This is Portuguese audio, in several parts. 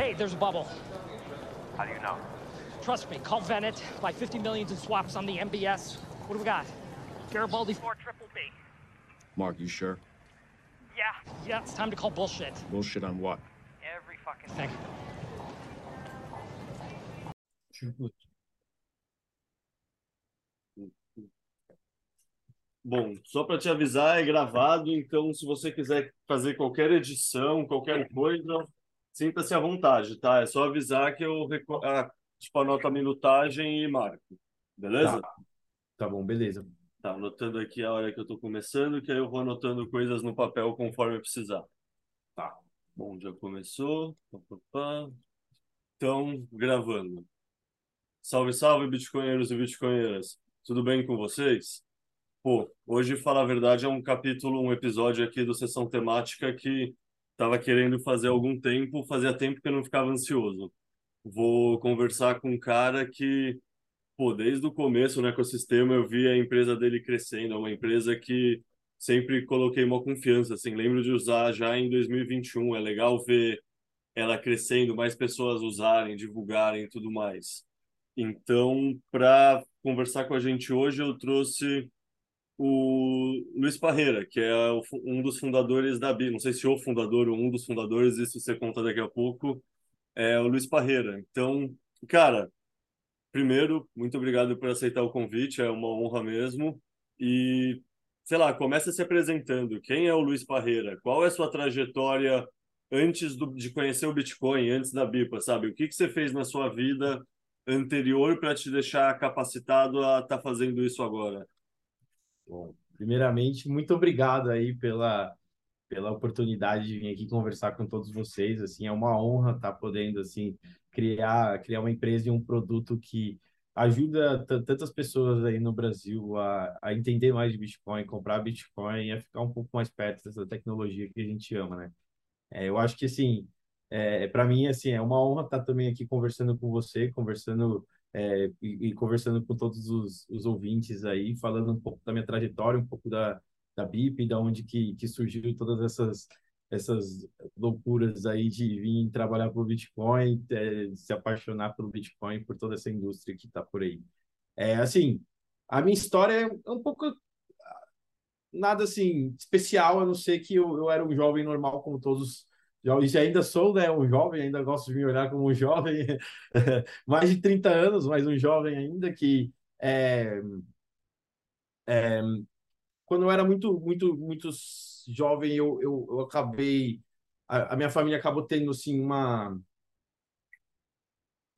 Hey, there's a bubble. How do you know? Trust me, call Venet. Buy 50 millions in swaps on the MBS. What do we got? Garibaldi 4 triple B. Mark, you sure? Yeah, yeah, it's time to call bullshit. Bullshit on what? Every fucking thing. Bom, só para te avisar, é gravado, então se você quiser fazer qualquer edição, qualquer coisa, sinta-se à vontade, tá? É só avisar que eu reco... ah, tipo, anoto a minutagem e marco, beleza? Tá, tá bom, beleza. Tá, anotando aqui a hora que eu tô começando, que aí eu vou anotando coisas no papel conforme eu precisar. Tá, bom, já começou. Então, gravando. Salve, salve, bitcoinheiros e bitcoinheiras. Tudo bem com vocês? Pô, hoje, falar a verdade, é um capítulo, um episódio aqui do Sessão Temática que estava querendo fazer algum tempo, fazia tempo que eu não ficava ansioso. Vou conversar com um cara que, pô, desde o começo no ecossistema eu vi a empresa dele crescendo, é uma empresa que sempre coloquei uma confiança, assim, lembro de usar já em 2021, é legal ver ela crescendo, mais pessoas usarem, divulgarem e tudo mais. Então, para conversar com a gente hoje, eu trouxe o Luiz Parreira, que é um dos fundadores da BI, não sei se o fundador ou um dos fundadores, isso você conta daqui a pouco, é o Luiz Parreira. Então, cara, primeiro, muito obrigado por aceitar o convite, é uma honra mesmo. E, sei lá, começa se apresentando. Quem é o Luiz Parreira? Qual é a sua trajetória antes do, de conhecer o Bitcoin, antes da BIPA, sabe? O que, que você fez na sua vida anterior para te deixar capacitado a estar tá fazendo isso agora? Bom, primeiramente, muito obrigado aí pela, pela oportunidade de vir aqui conversar com todos vocês. Assim, é uma honra estar podendo assim criar criar uma empresa e um produto que ajuda tantas pessoas aí no Brasil a, a entender mais de Bitcoin, comprar Bitcoin e a ficar um pouco mais perto dessa tecnologia que a gente ama, né? É, eu acho que assim, é, para mim assim é uma honra estar também aqui conversando com você, conversando é, e, e, conversando com todos os, os, ouvintes aí, falando um pouco da minha trajetória, um pouco da, da BIP, da onde que, que surgiu todas essas essas loucuras aí de vir trabalhar por Bitcoin, é, se apaixonar pelo Bitcoin, por toda essa indústria que está por aí. É assim, a minha história é um pouco nada assim especial, a não ser que eu, eu era um jovem normal como todos e ainda sou né, um jovem, ainda gosto de me olhar como um jovem, mais de 30 anos, mas um jovem ainda que é, é, quando eu era muito, muito, muito jovem, eu, eu, eu acabei, a, a, minha família acabou tendo assim uma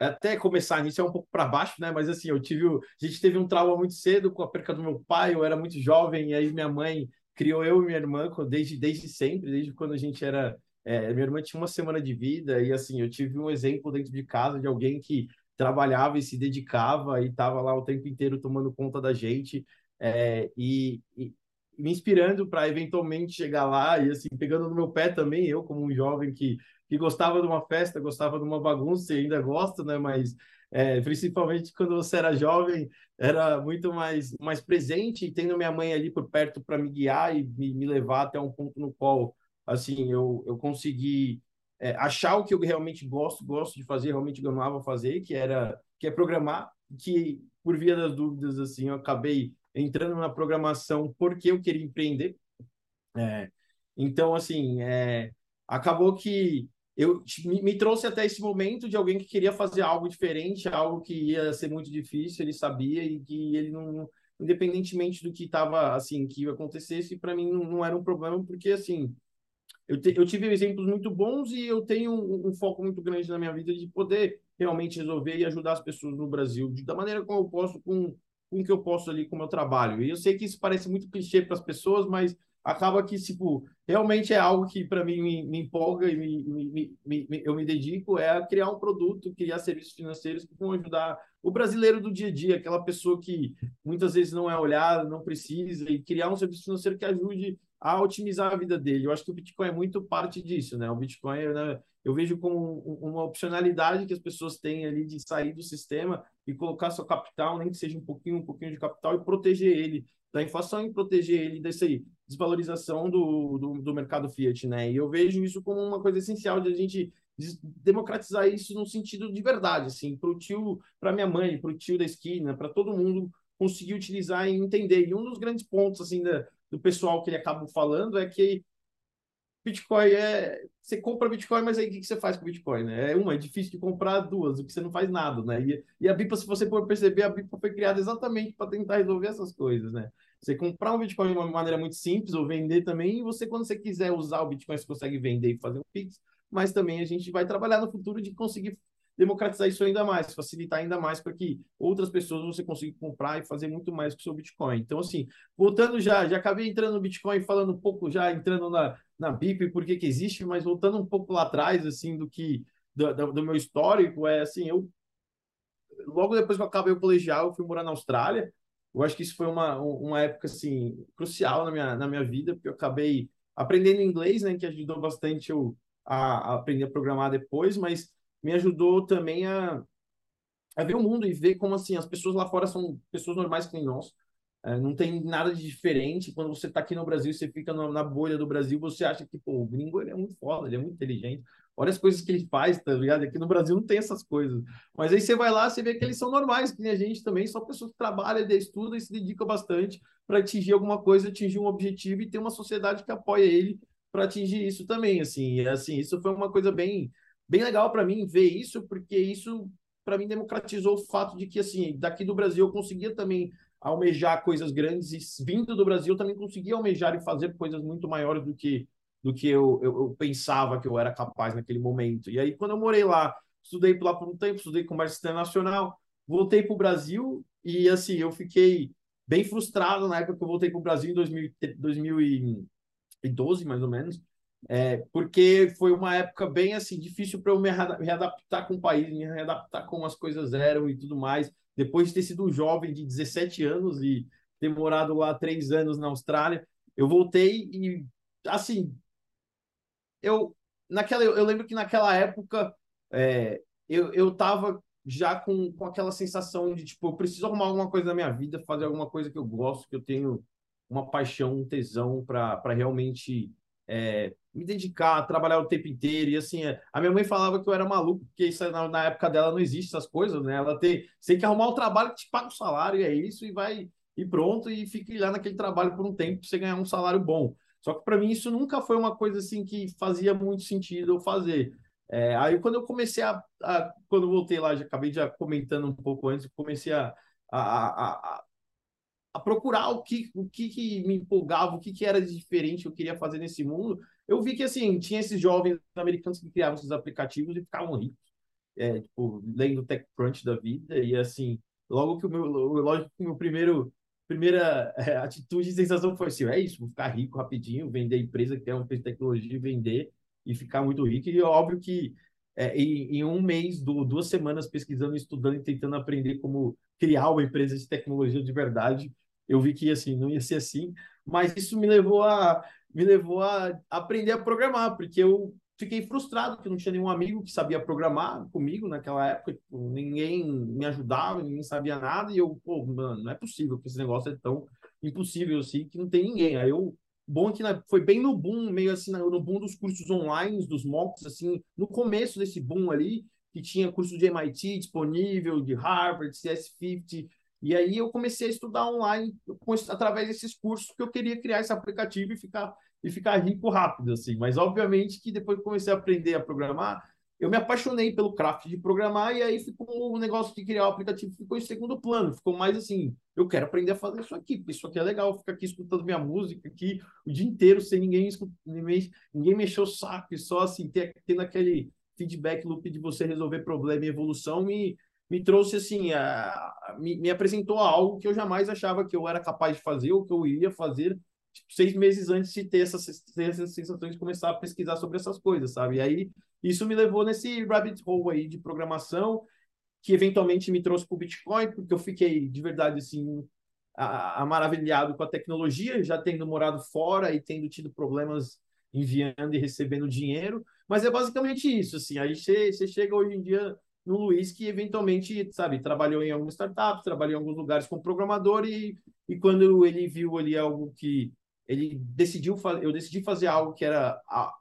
até começar nisso é um pouco para baixo, né? Mas assim, eu tive, a gente teve um trauma muito cedo com a perca do meu pai, eu era muito jovem e aí minha mãe criou eu e minha irmã desde desde sempre, desde quando a gente era é, minha irmã tinha uma semana de vida e assim, eu tive um exemplo dentro de casa de alguém que trabalhava e se dedicava e estava lá o tempo inteiro tomando conta da gente é, e, e, me inspirando para eventualmente chegar lá e assim, pegando no meu pé também, eu como um jovem que, que gostava de uma festa, gostava de uma bagunça e ainda gosto, né, mas é, principalmente quando você era jovem, era muito mais, mais presente, e tendo minha mãe ali por perto para me guiar e me, me levar até um ponto no qual assim, eu, eu consegui é, achar o que eu realmente gosto, gosto de fazer, realmente amava fazer, que era que é programar, que por via das dúvidas, assim, eu acabei entrando na programação porque eu queria empreender. É, então, assim, é, acabou que eu me, me, trouxe até esse momento de alguém que queria fazer algo diferente, algo que ia ser muito difícil, ele sabia e que ele não, independentemente do que estava assim, que acontecesse, para mim não, não, era um problema, porque assim, eu, te, eu tive exemplos muito bons e eu tenho um, um, foco muito grande na minha vida de poder realmente resolver e ajudar as pessoas no Brasil de, da maneira como eu posso, com, com o que eu posso ali com o meu trabalho. E eu sei que isso parece muito clichê para as pessoas, mas acaba que, tipo, realmente é algo que para mim me, me, empolga e me, me, me, eu me dedico é a criar um produto, criar serviços financeiros que vão ajudar o brasileiro do dia a dia, aquela pessoa que muitas vezes não é olhada, não precisa, e criar um serviço financeiro que ajude a otimizar a vida dele. Eu acho que o Bitcoin é muito parte disso, né? O Bitcoin, né, eu vejo como uma opcionalidade que as pessoas têm ali de sair do sistema e colocar seu capital, nem que seja um pouquinho, um pouquinho de capital e proteger ele da inflação e proteger ele dessa desvalorização do, do, do, mercado fiat, né? E eu vejo isso como uma coisa essencial de a gente democratizar isso no sentido de verdade, assim, para o tio, para minha mãe, para o tio da esquina, para todo mundo conseguir utilizar e entender. E um dos grandes pontos assim da, do pessoal que ele acaba falando é que Bitcoin é. Você compra Bitcoin, mas aí o que você faz com Bitcoin? Né? É uma, é difícil de comprar duas, o que você não faz nada, né? E, e a BIPA, se você for perceber, a BIPA foi criada exatamente para tentar resolver essas coisas, né? Você comprar um Bitcoin de uma maneira muito simples, ou vender também, e você, quando você quiser usar o Bitcoin, você consegue vender e fazer um Pix, mas também a gente vai trabalhar no futuro de conseguir democratizar isso ainda mais, facilitar ainda mais para que outras pessoas você consiga comprar e fazer muito mais com o seu Bitcoin. Então, assim, voltando já, já acabei entrando no Bitcoin, falando um pouco já, entrando na, na BIP, por que existe, mas voltando um pouco lá atrás, assim, do que, do, do meu histórico, é assim, eu, logo depois que eu acabei o colegial, eu fui morar na Austrália, eu acho que isso foi uma, uma época, assim, crucial na minha, na minha vida, porque eu acabei aprendendo inglês, né, que ajudou bastante eu a, a aprender a programar depois, mas me ajudou também a, a ver o mundo e ver como assim as pessoas lá fora são pessoas normais que nem nós. É, não tem nada de diferente. Quando você está aqui no Brasil, você fica na, na, bolha do Brasil, você acha que pô, o gringo ele é muito foda, ele é muito inteligente. Olha as coisas que ele faz, tá ligado? Aqui no Brasil não tem essas coisas. Mas aí você vai lá, você vê que eles são normais, que nem a gente também, são pessoas que trabalham, estudam e se dedicam bastante para atingir alguma coisa, atingir um objetivo e ter uma sociedade que apoia ele para atingir isso também, assim. E, assim, isso foi uma coisa bem bem legal para mim ver isso, porque isso para mim democratizou o fato de que assim, daqui do Brasil eu conseguia também almejar coisas grandes e vindo do Brasil eu também conseguia almejar e fazer coisas muito maiores do que do que eu, eu, eu pensava que eu era capaz naquele momento. E aí quando eu morei lá, estudei lá por um tempo, estudei comércio internacional, voltei para o Brasil e assim, eu fiquei bem frustrado na época que eu voltei para o Brasil em 2000, 2012, mais ou menos, é, porque foi uma época bem assim difícil para eu me readaptar com o país, me readaptar com as coisas eram e tudo mais. Depois de ter sido um jovem de 17 anos e ter morado lá três anos na Austrália, eu voltei e assim eu naquela eu, lembro que naquela época é, eu eu estava já com, com aquela sensação de tipo eu preciso arrumar alguma coisa na minha vida, fazer alguma coisa que eu gosto, que eu tenho uma paixão, um tesão para realmente é, me dedicar, trabalhar o tempo inteiro. E assim, a minha mãe falava que eu era maluco, porque isso, na, na, época dela não existe essas coisas, né? Ela tem, tem que arrumar o trabalho que te paga o salário, e é isso, e vai, e pronto, e fique lá naquele trabalho por um tempo para você ganhar um salário bom. Só que para mim isso nunca foi uma coisa assim que fazia muito sentido eu fazer. É, aí quando eu comecei a, a, quando eu voltei lá, já acabei já comentando um pouco antes, comecei a, a, a, a procurar o que, o que, que me empolgava, o que, que era de diferente que eu queria fazer nesse mundo, eu vi que assim tinha esses jovens americanos que criavam esses aplicativos e ficavam ricos, é, tipo, lendo TechCrunch da vida, e assim, logo que o meu, lógico que o meu primeiro primeira é, atitude e sensação foi assim, é isso, vou ficar rico rapidinho, vender empresa que tem uma empresa de tecnologia, vender e ficar muito rico, e óbvio que é, em, em, um mês, do, duas semanas pesquisando, estudando e tentando aprender como criar uma empresa de tecnologia de verdade, eu vi que assim não ia ser assim, mas isso me levou a me levou a aprender a programar, porque eu fiquei frustrado que não tinha nenhum amigo que sabia programar comigo naquela época, tipo, ninguém me ajudava, ninguém sabia nada e eu, pô, mano, não é possível que esse negócio é tão impossível assim que não tem ninguém. Aí eu bom que foi bem no boom, meio assim, no boom dos cursos online, dos mocks, assim, no começo desse boom ali, que tinha curso de MIT disponível, de Harvard, CS50, e aí eu comecei a estudar online através desses cursos que eu queria criar esse aplicativo e ficar e ficar rico rápido assim. Mas obviamente que depois que comecei a aprender a programar, eu me apaixonei pelo craft de programar e aí ficou o negócio de criar o aplicativo ficou em segundo plano, ficou mais assim, eu quero aprender a fazer isso aqui, porque isso aqui é legal, ficar aqui escutando minha música aqui o dia inteiro sem ninguém ninguém, ninguém mexer o saco e só assim ter, tendo aquele feedback loop de você resolver problema e evolução me me trouxe assim, a, me, me, apresentou algo que eu jamais achava que eu era capaz de fazer ou que eu iria fazer tipo, seis meses antes de ter essas, ter essas sensações de começar a pesquisar sobre essas coisas, sabe? E aí isso me levou nesse rabbit hole aí de programação que eventualmente me trouxe para o Bitcoin, porque eu fiquei de verdade assim a, a maravilhado com a tecnologia, já tendo morado fora e tendo tido problemas enviando e recebendo dinheiro, mas é basicamente isso, assim, aí você chega hoje em dia no Luiz, que eventualmente, sabe, trabalhou em algumas startups, trabalhou em alguns lugares como programador e, e quando ele viu ali algo que ele decidiu fazer, eu decidi fazer algo que era a,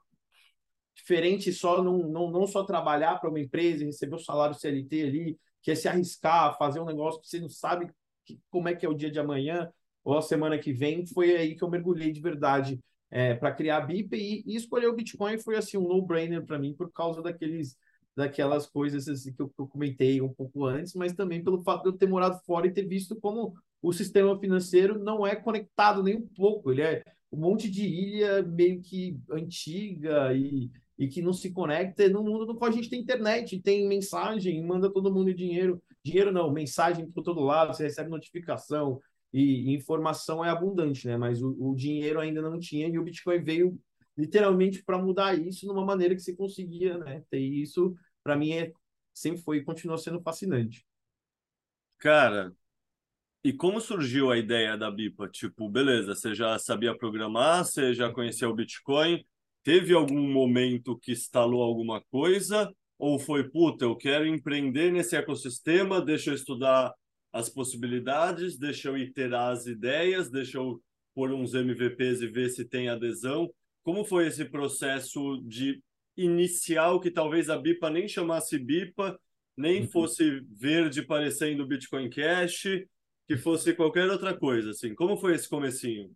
diferente só não, não, não só trabalhar para uma empresa e receber o salário CLT ali, que é se arriscar, fazer um negócio que você não sabe que, como é que é o dia de amanhã ou a semana que vem, foi aí que eu mergulhei de verdade é, para criar a BIP e, e, escolher o Bitcoin foi assim um no-brainer para mim por causa daqueles daquelas coisas assim, que, eu, que eu comentei um pouco antes, mas também pelo fato de eu ter morado fora e ter visto como o sistema financeiro não é conectado nem um pouco, ele é um monte de ilha meio que antiga e, e que não se conecta no mundo no qual a gente tem internet, tem mensagem, manda todo mundo dinheiro. Dinheiro não, mensagem por todo lado, você recebe notificação e, e informação é abundante, né? Mas o, o, dinheiro ainda não tinha e o Bitcoin veio literalmente para mudar isso numa maneira que você conseguia, né? Isso, para mim, é, sempre foi e continua sendo fascinante. Cara, e como surgiu a ideia da BIPA? Tipo, beleza, você já sabia programar, você já conhecia o Bitcoin, teve algum momento que instalou alguma coisa? Ou foi, puta, eu quero empreender nesse ecossistema, deixa eu estudar as possibilidades, deixa eu iterar as ideias, deixa eu pôr uns MVPs e ver se tem adesão. Como foi esse processo de inicial que talvez a BIPA nem chamasse BIPA, nem uhum. fosse verde parecendo Bitcoin Cash, que fosse qualquer outra coisa, assim. Como foi esse comecinho?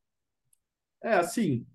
É, assim,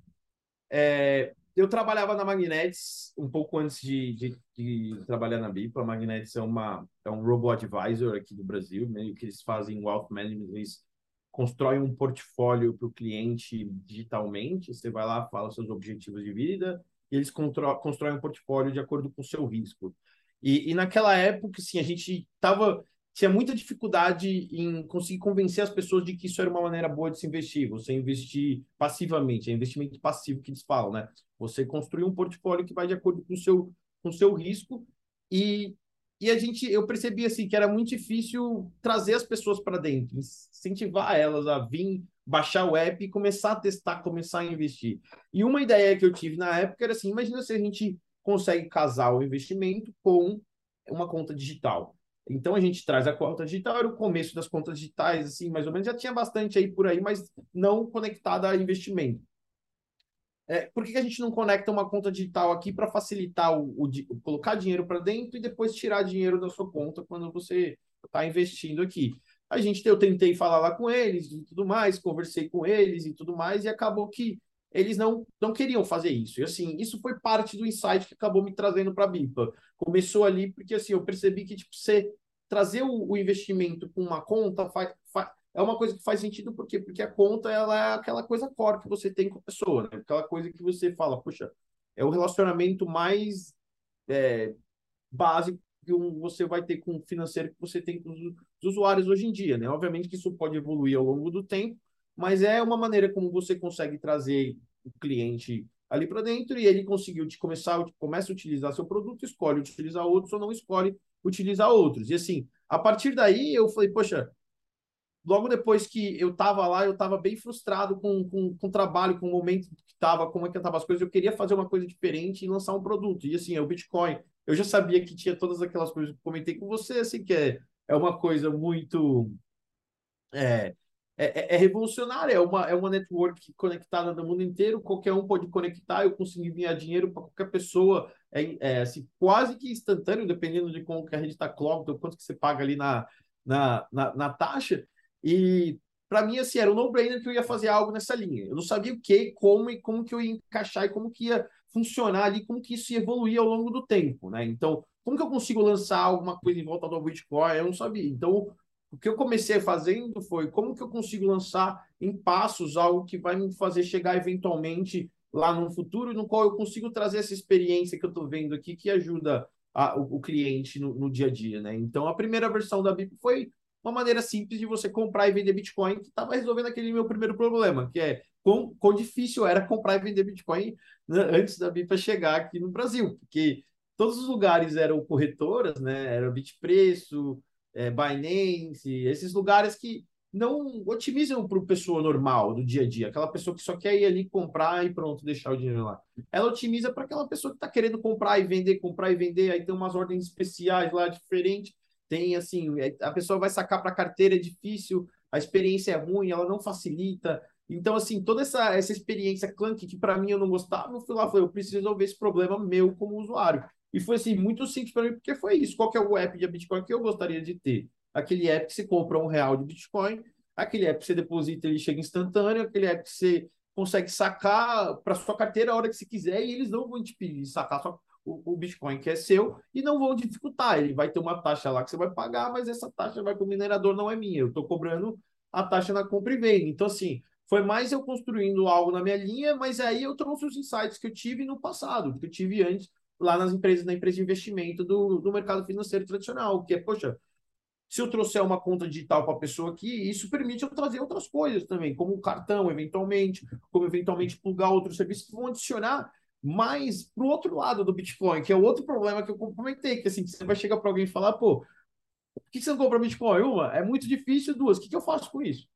é, eu trabalhava na Magnetics um pouco antes de, de, de, trabalhar na BIPA. A Magnetics é, uma, é um robot advisor aqui do Brasil, meio que eles fazem wealth management, eles constroem um portfólio para o cliente digitalmente. Você vai lá, fala seus objetivos de vida, e eles constroem um portfólio de acordo com o seu risco. E, e naquela época, assim, a gente estava tinha muita dificuldade em conseguir convencer as pessoas de que isso era uma maneira boa de se investir. Você investir passivamente, é investimento passivo que eles falam, né? Você construir um portfólio que vai de acordo com o seu, com o seu risco e, e a gente, eu percebi assim que era muito difícil trazer as pessoas para dentro, incentivar elas a vir baixar o app e começar a testar, começar a investir. E uma ideia que eu tive na época era assim, imagina se a gente consegue casar o investimento com uma conta digital. Então a gente traz a conta digital, era o começo das contas digitais, assim, mais ou menos, já tinha bastante aí por aí, mas não conectada a investimento. É, por que, que a gente não conecta uma conta digital aqui para facilitar o, o, colocar dinheiro para dentro e depois tirar dinheiro da sua conta quando você está investindo aqui? A gente, eu tentei falar lá com eles e tudo mais, conversei com eles e tudo mais, e acabou que eles não, não queriam fazer isso. E assim, isso foi parte do insight que acabou me trazendo para a BIPA. Começou ali porque assim, eu percebi que tipo, você trazer o, o investimento com uma conta faz, faz, é uma coisa que faz sentido, por quê? Porque a conta ela é aquela coisa core que você tem com a pessoa, né? aquela coisa que você fala, poxa, é o relacionamento mais é, básico que um, você vai ter com o financeiro que você tem com os, os usuários hoje em dia. Né? Obviamente que isso pode evoluir ao longo do tempo, mas é uma maneira como você consegue trazer o cliente ali para dentro e ele conseguiu te começar, começa a utilizar seu produto, escolhe utilizar outros ou não escolhe utilizar outros. E assim, a partir daí eu falei, poxa, logo depois que eu estava lá, eu estava bem frustrado com, com, com o trabalho, com o momento que estava, como é que estavam as coisas. Eu queria fazer uma coisa diferente e lançar um produto. E assim, é o Bitcoin. Eu já sabia que tinha todas aquelas coisas que comentei com você, assim, que é, é uma coisa muito. É, é, é, revolucionária, é uma, é uma network conectada no mundo inteiro, qualquer um pode conectar, eu consegui ganhar dinheiro para qualquer pessoa, é, é assim, quase que instantâneo, dependendo de como que a rede está clogged, quanto que você paga ali na, na, na, na taxa, e para mim, assim, era um no-brainer que eu ia fazer algo nessa linha. Eu não sabia o que, como e como que eu ia encaixar e como que ia funcionar ali, como que isso ia evoluir ao longo do tempo, né? Então, como que eu consigo lançar alguma coisa em volta do Bitcoin? Eu não sabia. Então, o que eu comecei fazendo foi como que eu consigo lançar em passos algo que vai me fazer chegar eventualmente lá no futuro, no qual eu consigo trazer essa experiência que eu estou vendo aqui, que ajuda a, o, o, cliente no, no, dia a dia, né? Então, a primeira versão da BIP foi uma maneira simples de você comprar e vender Bitcoin, que estava resolvendo aquele meu primeiro problema, que é quão, quão difícil era comprar e vender Bitcoin né, antes da BIP chegar aqui no Brasil, porque todos os lugares eram corretoras, né? Era Bitpreço, é, Binance, esses lugares que não otimizam para o pessoa normal do dia a dia, aquela pessoa que só quer ir ali comprar e pronto, deixar o dinheiro lá. Ela otimiza para aquela pessoa que está querendo comprar e vender, comprar e vender, aí tem umas ordens especiais lá diferentes, tem assim, é, a pessoa vai sacar para carteira, é difícil, a experiência é ruim, ela não facilita. Então, assim, toda essa, essa experiência clunky que para mim eu não gostava, eu fui lá falei, eu preciso resolver esse problema meu como usuário. E foi assim, muito simples para mim, porque foi isso. Qual que é o app de Bitcoin que eu gostaria de ter? Aquele app que você compra um real de Bitcoin, aquele app que você deposita, ele chega instantâneo, aquele app que você consegue sacar para sua carteira a hora que você quiser e eles não vão te pedir sacar só o, o, Bitcoin que é seu e não vão dificultar. Ele vai ter uma taxa lá que você vai pagar, mas essa taxa vai para o minerador, não é minha. Eu estou cobrando a taxa na compra e venda. Então, assim, foi mais eu construindo algo na minha linha, mas aí eu trouxe os insights que eu tive no passado, que eu tive antes lá nas empresas, na empresa de investimento do, do mercado financeiro tradicional, que é, poxa, se eu trouxer uma conta digital para a pessoa aqui, isso permite eu trazer outras coisas também, como o cartão, eventualmente, como eventualmente plugar outros serviços que vão adicionar mais para o outro lado do Bitcoin, que é o outro problema que eu comentei, que assim, você vai chegar para alguém e falar, pô, por que você não compra Bitcoin? Uma, é muito difícil, duas, o que, que eu faço com isso?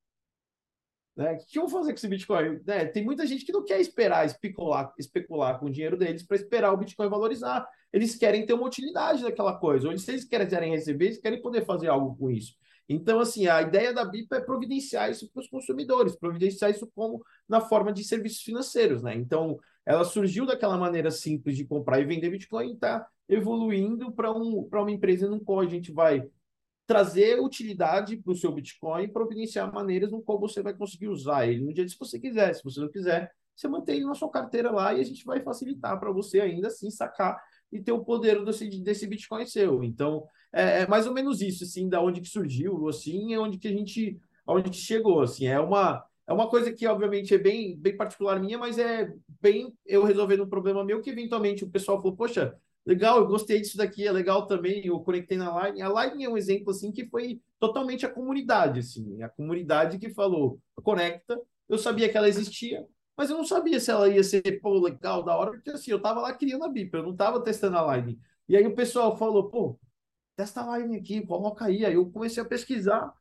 Né? O que eu vou fazer com esse Bitcoin? Né? Tem muita gente que não quer esperar especular, especular com o dinheiro deles para esperar o Bitcoin valorizar. Eles querem ter uma utilidade daquela coisa. Ou se eles querem receber, eles querem poder fazer algo com isso. Então, assim, a ideia da BIP é providenciar isso para os consumidores, providenciar isso como na forma de serviços financeiros, né? Então, ela surgiu daquela maneira simples de comprar e vender Bitcoin e está evoluindo para um, uma empresa no qual a gente vai trazer utilidade para o seu Bitcoin e providenciar maneiras no qual você vai conseguir usar ele no dia se você quiser. Se você não quiser, você mantém ele na sua carteira lá e a gente vai facilitar para você ainda assim sacar e ter o poder desse, desse Bitcoin seu. Então, é, é, mais ou menos isso, assim, da onde que surgiu, assim, é onde que a gente, onde que chegou, assim, é uma é uma coisa que, obviamente, é bem, bem particular minha, mas é bem eu resolvendo um problema meu que, eventualmente, o pessoal falou, poxa, legal, eu gostei disso daqui, é legal também, eu conectei na Line. A Line é um exemplo, assim, que foi totalmente a comunidade, assim, a comunidade que falou, conecta, eu sabia que ela existia, mas eu não sabia se ela ia ser, pô, legal, da hora, porque, assim, eu tava lá criando a BIP, eu não tava testando a Line. E aí o pessoal falou, pô, testa a Line aqui, coloca aí. Aí eu comecei a pesquisar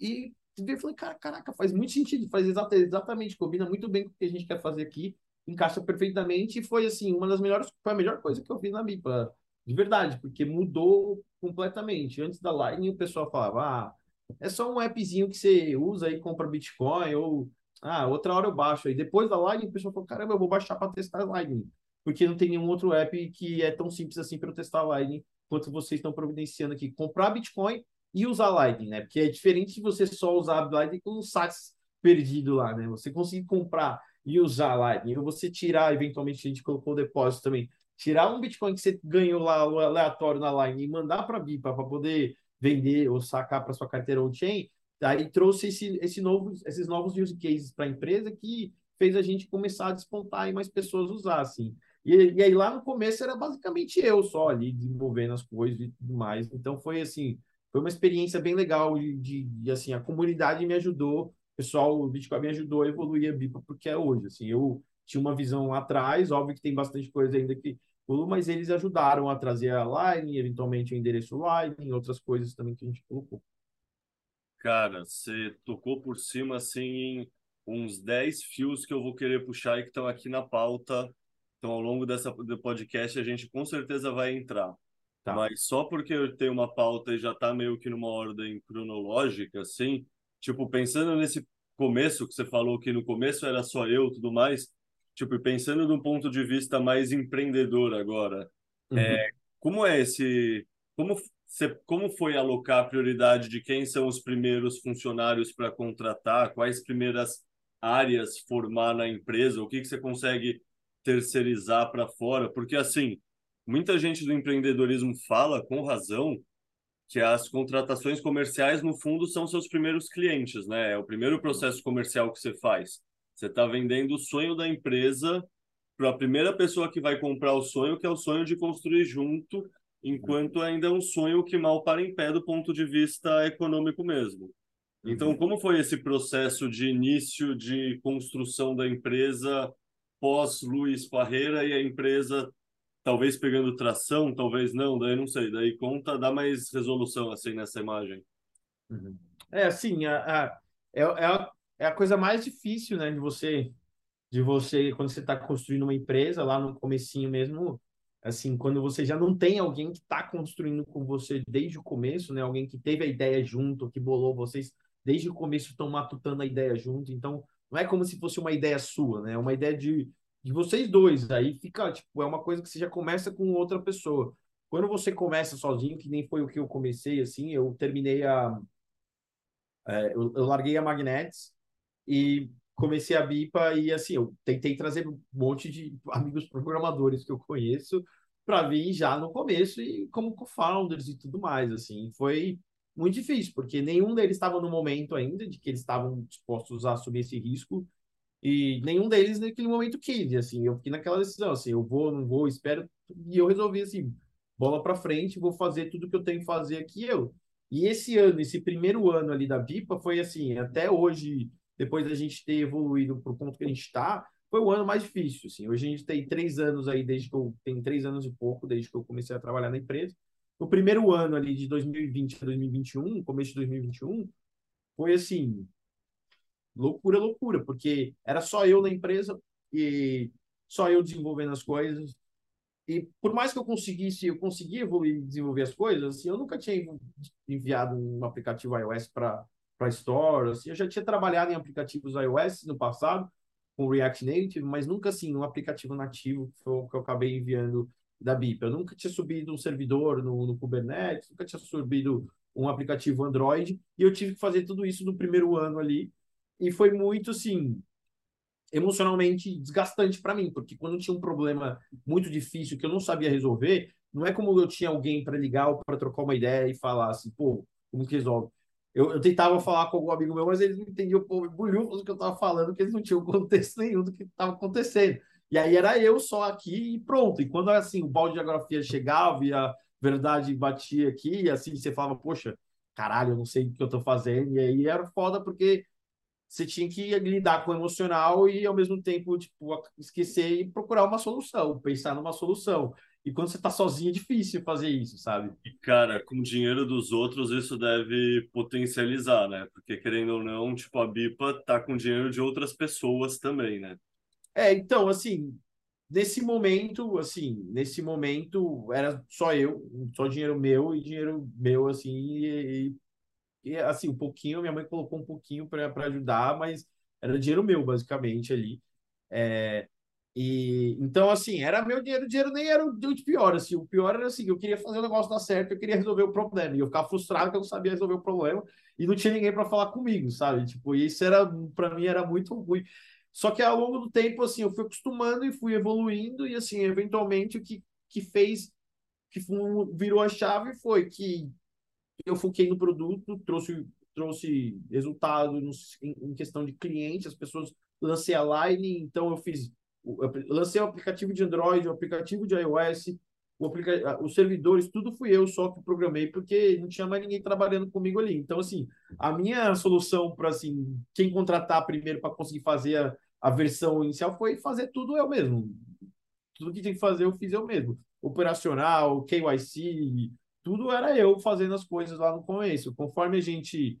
e eu falei, cara, caraca, faz muito sentido, faz exatamente, combina muito bem com o que a gente quer fazer aqui encaixa perfeitamente e foi assim uma das melhores foi a melhor coisa que eu fiz na BIPA de verdade porque mudou completamente. Antes da Line o pessoal falava ah é só um appzinho que você usa e compra Bitcoin ou ah outra hora eu baixo. Aí depois da Line o pessoal falou caramba eu vou baixar para testar Line porque não tem nenhum outro app que é tão simples assim para eu testar Line quanto vocês estão providenciando aqui. Comprar Bitcoin e usar Lightning, né? Porque é diferente de você só usar Lightning com um sats perdido lá, né? Você conseguir comprar e usar Lightning, ou você tirar, eventualmente a gente colocou o depósito também, tirar um Bitcoin que você ganhou lá aleatório na Lightning e mandar para a BIPA para poder vender ou sacar para sua carteira on-chain, aí trouxe esse, esse novo, esses novos use cases para a empresa que fez a gente começar a despontar e mais pessoas usar, assim. E, e, aí lá no começo era basicamente eu só ali desenvolvendo as coisas e tudo mais. Então foi assim, foi uma experiência bem legal de, de, de assim, a comunidade me ajudou pessoal, o Bitcoin me ajudou a evoluir a BIPA porque é hoje. Assim, eu tinha uma visão lá atrás, óbvio que tem bastante coisa ainda que mas eles ajudaram a trazer a Line, eventualmente o endereço Line, outras coisas também que a gente colocou. Cara, você tocou por cima assim em uns 10 fios que eu vou querer puxar e que estão aqui na pauta. Então, ao longo dessa do podcast, a gente com certeza vai entrar. Tá. Mas só porque eu tenho uma pauta e já está meio que numa ordem cronológica, assim, tipo, pensando nesse começo que você falou que no começo era só eu tudo mais, tipo, pensando de um ponto de vista mais empreendedor agora, uhum. é, como é esse, como você, como foi alocar a prioridade de quem são os primeiros funcionários para contratar, quais primeiras áreas formar na empresa, o que que você consegue terceirizar para fora, porque assim, muita gente do empreendedorismo fala com razão que as contratações comerciais, no fundo, são seus primeiros clientes, né? É o primeiro processo comercial que você faz. Você está vendendo o sonho da empresa para a primeira pessoa que vai comprar o sonho, que é o sonho de construir junto, enquanto ainda é um sonho que mal para em pé do ponto de vista econômico mesmo. Então, uhum. como foi esse processo de início de construção da empresa pós Luiz Parreira e a empresa talvez pegando tração, talvez não, daí não sei, daí conta, dá mais resolução assim nessa imagem. Uhum. É, assim, a, a, é, é, a, é a coisa mais difícil, né, de você, de você, quando você está construindo uma empresa, lá no comecinho mesmo, assim, quando você já não tem alguém que está construindo com você desde o começo, né, alguém que teve a ideia junto, que bolou, vocês desde o começo estão matutando a ideia junto, então não é como se fosse uma ideia sua, né? É uma ideia de, de vocês dois. Aí fica, tipo, é uma coisa que você já começa com outra pessoa. Quando você começa sozinho, que nem foi o que eu comecei, assim, eu terminei a. É, eu, eu larguei a Magnets e comecei a Bipa e assim, eu tentei trazer um monte de amigos programadores que eu conheço para vir já no começo e como co-founders e tudo mais, assim. Foi muito difícil, porque nenhum deles estava no momento ainda de que eles estavam dispostos a assumir esse risco e nenhum deles naquele momento quis, assim, eu fiquei naquela decisão, assim, eu vou, não vou, espero, e eu resolvi, assim, bola para frente, vou fazer tudo que eu tenho que fazer aqui, eu. E esse ano, esse primeiro ano ali da BIPA foi assim, até hoje, depois da gente ter evoluído para o ponto que a gente está, foi o ano mais difícil, assim, hoje a gente tem três anos aí, desde que eu, tem três anos e pouco, desde que eu comecei a trabalhar na empresa, o primeiro ano ali de 2020 a 2021, começo de 2021, foi assim, loucura, loucura, porque era só eu na empresa e só eu desenvolvendo as coisas. E por mais que eu conseguisse, eu consegui evoluir e desenvolver as coisas, assim, eu nunca tinha enviado um aplicativo iOS para para Store, assim, eu já tinha trabalhado em aplicativos iOS no passado com React Native, mas nunca assim um aplicativo nativo que, foi, que eu acabei enviando da BIP. Eu nunca tinha subido um servidor no, no Kubernetes, nunca tinha subido um aplicativo Android, e eu tive que fazer tudo isso no primeiro ano ali. E foi muito, assim, emocionalmente desgastante para mim, porque quando tinha um problema muito difícil que eu não sabia resolver, não é como eu tinha alguém para ligar ou para trocar uma ideia e falar assim, pô, como que resolve? Eu, eu, tentava falar com algum amigo meu, mas eles não entendiam o bulhufos que eu estava falando, porque eles não tinham contexto nenhum do que estava acontecendo. E aí era eu só aqui e pronto. E quando assim o balde de geografia chegava e a verdade batia aqui, e assim você falava, poxa, caralho, eu não sei o que eu tô fazendo. E aí era foda porque você tinha que lidar com o emocional e ao mesmo tempo, tipo, esquecer e procurar uma solução, pensar numa solução. E quando você tá sozinho é difícil fazer isso, sabe? E, cara, com o dinheiro dos outros, isso deve potencializar, né? Porque, querendo ou não, tipo, a BIPA tá com dinheiro de outras pessoas também, né? É, então, assim, nesse momento, assim, nesse momento era só eu, só dinheiro meu e dinheiro meu, assim, e, e assim, um pouquinho, minha mãe colocou um pouquinho para ajudar, mas era dinheiro meu, basicamente, ali. É, e então, assim, era meu dinheiro, o dinheiro nem era o de pior, assim, o pior era assim, eu queria fazer o negócio dar certo, eu queria resolver o problema, e eu ficava frustrado que eu não sabia resolver o problema e não tinha ninguém para falar comigo, sabe? Tipo, isso era, para mim, era muito ruim. Só que ao longo do tempo, assim, eu fui acostumando e fui evoluindo, e assim, eventualmente o que, que fez, que virou a chave foi que eu foquei no produto, trouxe, trouxe resultado no, em, em, questão de cliente, as pessoas lancei a Line, então eu fiz, eu lancei o aplicativo de Android, o aplicativo de iOS, o aplica... os servidores, tudo fui eu só que programei, porque não tinha mais ninguém trabalhando comigo ali. Então, assim, a minha solução para assim, quem contratar primeiro para conseguir fazer a, a versão inicial foi fazer tudo eu mesmo. Tudo que tinha que fazer eu fiz eu mesmo. Operacional, KYC, tudo era eu fazendo as coisas lá no começo. Conforme a gente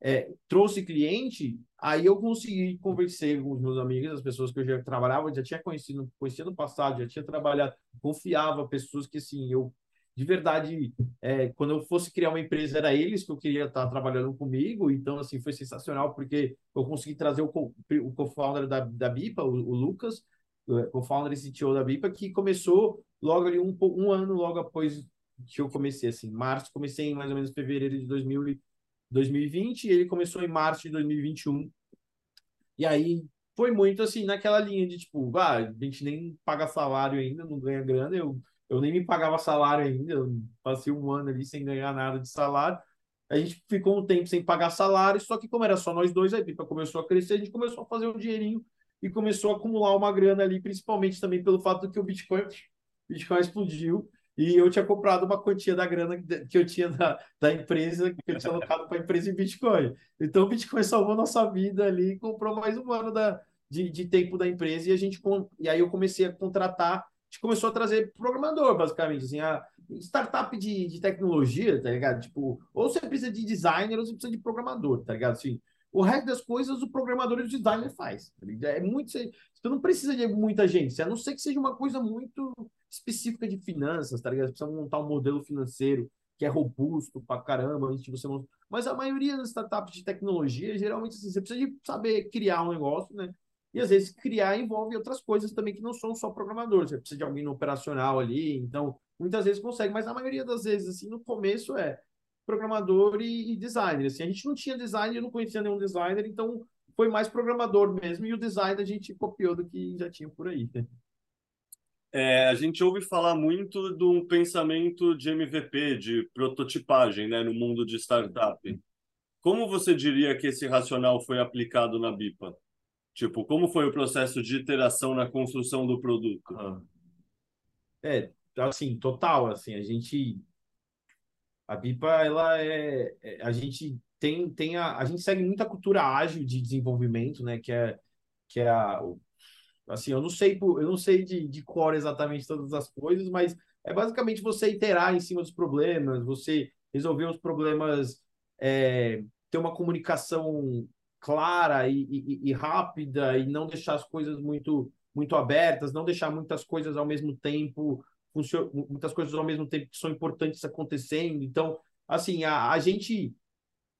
é, trouxe cliente, aí eu consegui conversar com os meus amigos, as pessoas que eu já trabalhava, já tinha conhecido, conhecia no passado, já tinha trabalhado, confiava, pessoas que assim, eu de verdade, é, quando eu fosse criar uma empresa, era eles que eu queria estar trabalhando comigo, então, assim, foi sensacional, porque eu consegui trazer o co-founder da, da BIPA, o, o Lucas, o co-founder e CTO da BIPA, que começou logo ali, um, um ano logo após que eu comecei, assim, março, comecei em mais ou menos fevereiro de 2000, 2020, e ele começou em março de 2021, e aí foi muito, assim, naquela linha de, tipo, ah, a gente nem paga salário ainda, não ganha grana, eu eu nem me pagava salário ainda, eu passei um ano ali sem ganhar nada de salário. A gente ficou um tempo sem pagar salário, só que como era só nós dois, a Pipa começou a crescer, a gente começou a fazer um dinheirinho e começou a acumular uma grana ali, principalmente também pelo fato que o Bitcoin, Bitcoin explodiu e eu tinha comprado uma quantia da grana que eu tinha da, da empresa, que eu tinha alocado para a empresa em Bitcoin. Então o Bitcoin salvou nossa vida ali, comprou mais um ano da, de, de tempo da empresa e a gente e aí eu comecei a contratar gente começou a trazer programador, basicamente, assim, a startup de, de tecnologia, tá ligado? Tipo, ou você precisa de designer ou você precisa de programador, tá ligado? Assim, o resto das coisas o programador e o designer faz. Tá é muito, você não precisa de muita gente, a não ser que seja uma coisa muito específica de finanças, tá ligado? Você precisa montar um modelo financeiro que é robusto pra caramba, antes de você. Mas a maioria das startups de tecnologia, geralmente, assim, você precisa de saber criar um negócio, né? E às vezes criar envolve outras coisas também que não são só programador. Você precisa de alguém no operacional ali, então muitas vezes consegue, mas na maioria das vezes, assim, no começo é programador e, e designer. Assim, a gente não tinha designer, eu não conhecia nenhum designer, então foi mais programador mesmo, e o design a gente copiou do que já tinha por aí. É, a gente ouve falar muito de um pensamento de MVP, de prototipagem, né, no mundo de startup. Como você diria que esse racional foi aplicado na BIPA? Tipo, como foi o processo de iteração na construção do produto? Uhum. É, assim, total, assim, a gente a BIPA ela é, é a gente tem tem a, a gente segue muita cultura ágil de desenvolvimento, né, que é que é a, assim, eu não sei eu não sei de, de exatamente todas as coisas, mas é basicamente você iterar em cima dos problemas, você resolver os problemas, é, ter uma comunicação clara e, e, e, rápida e não deixar as coisas muito muito abertas, não deixar muitas coisas ao mesmo tempo muitas coisas ao mesmo tempo que são importantes acontecendo. Então, assim, a, a gente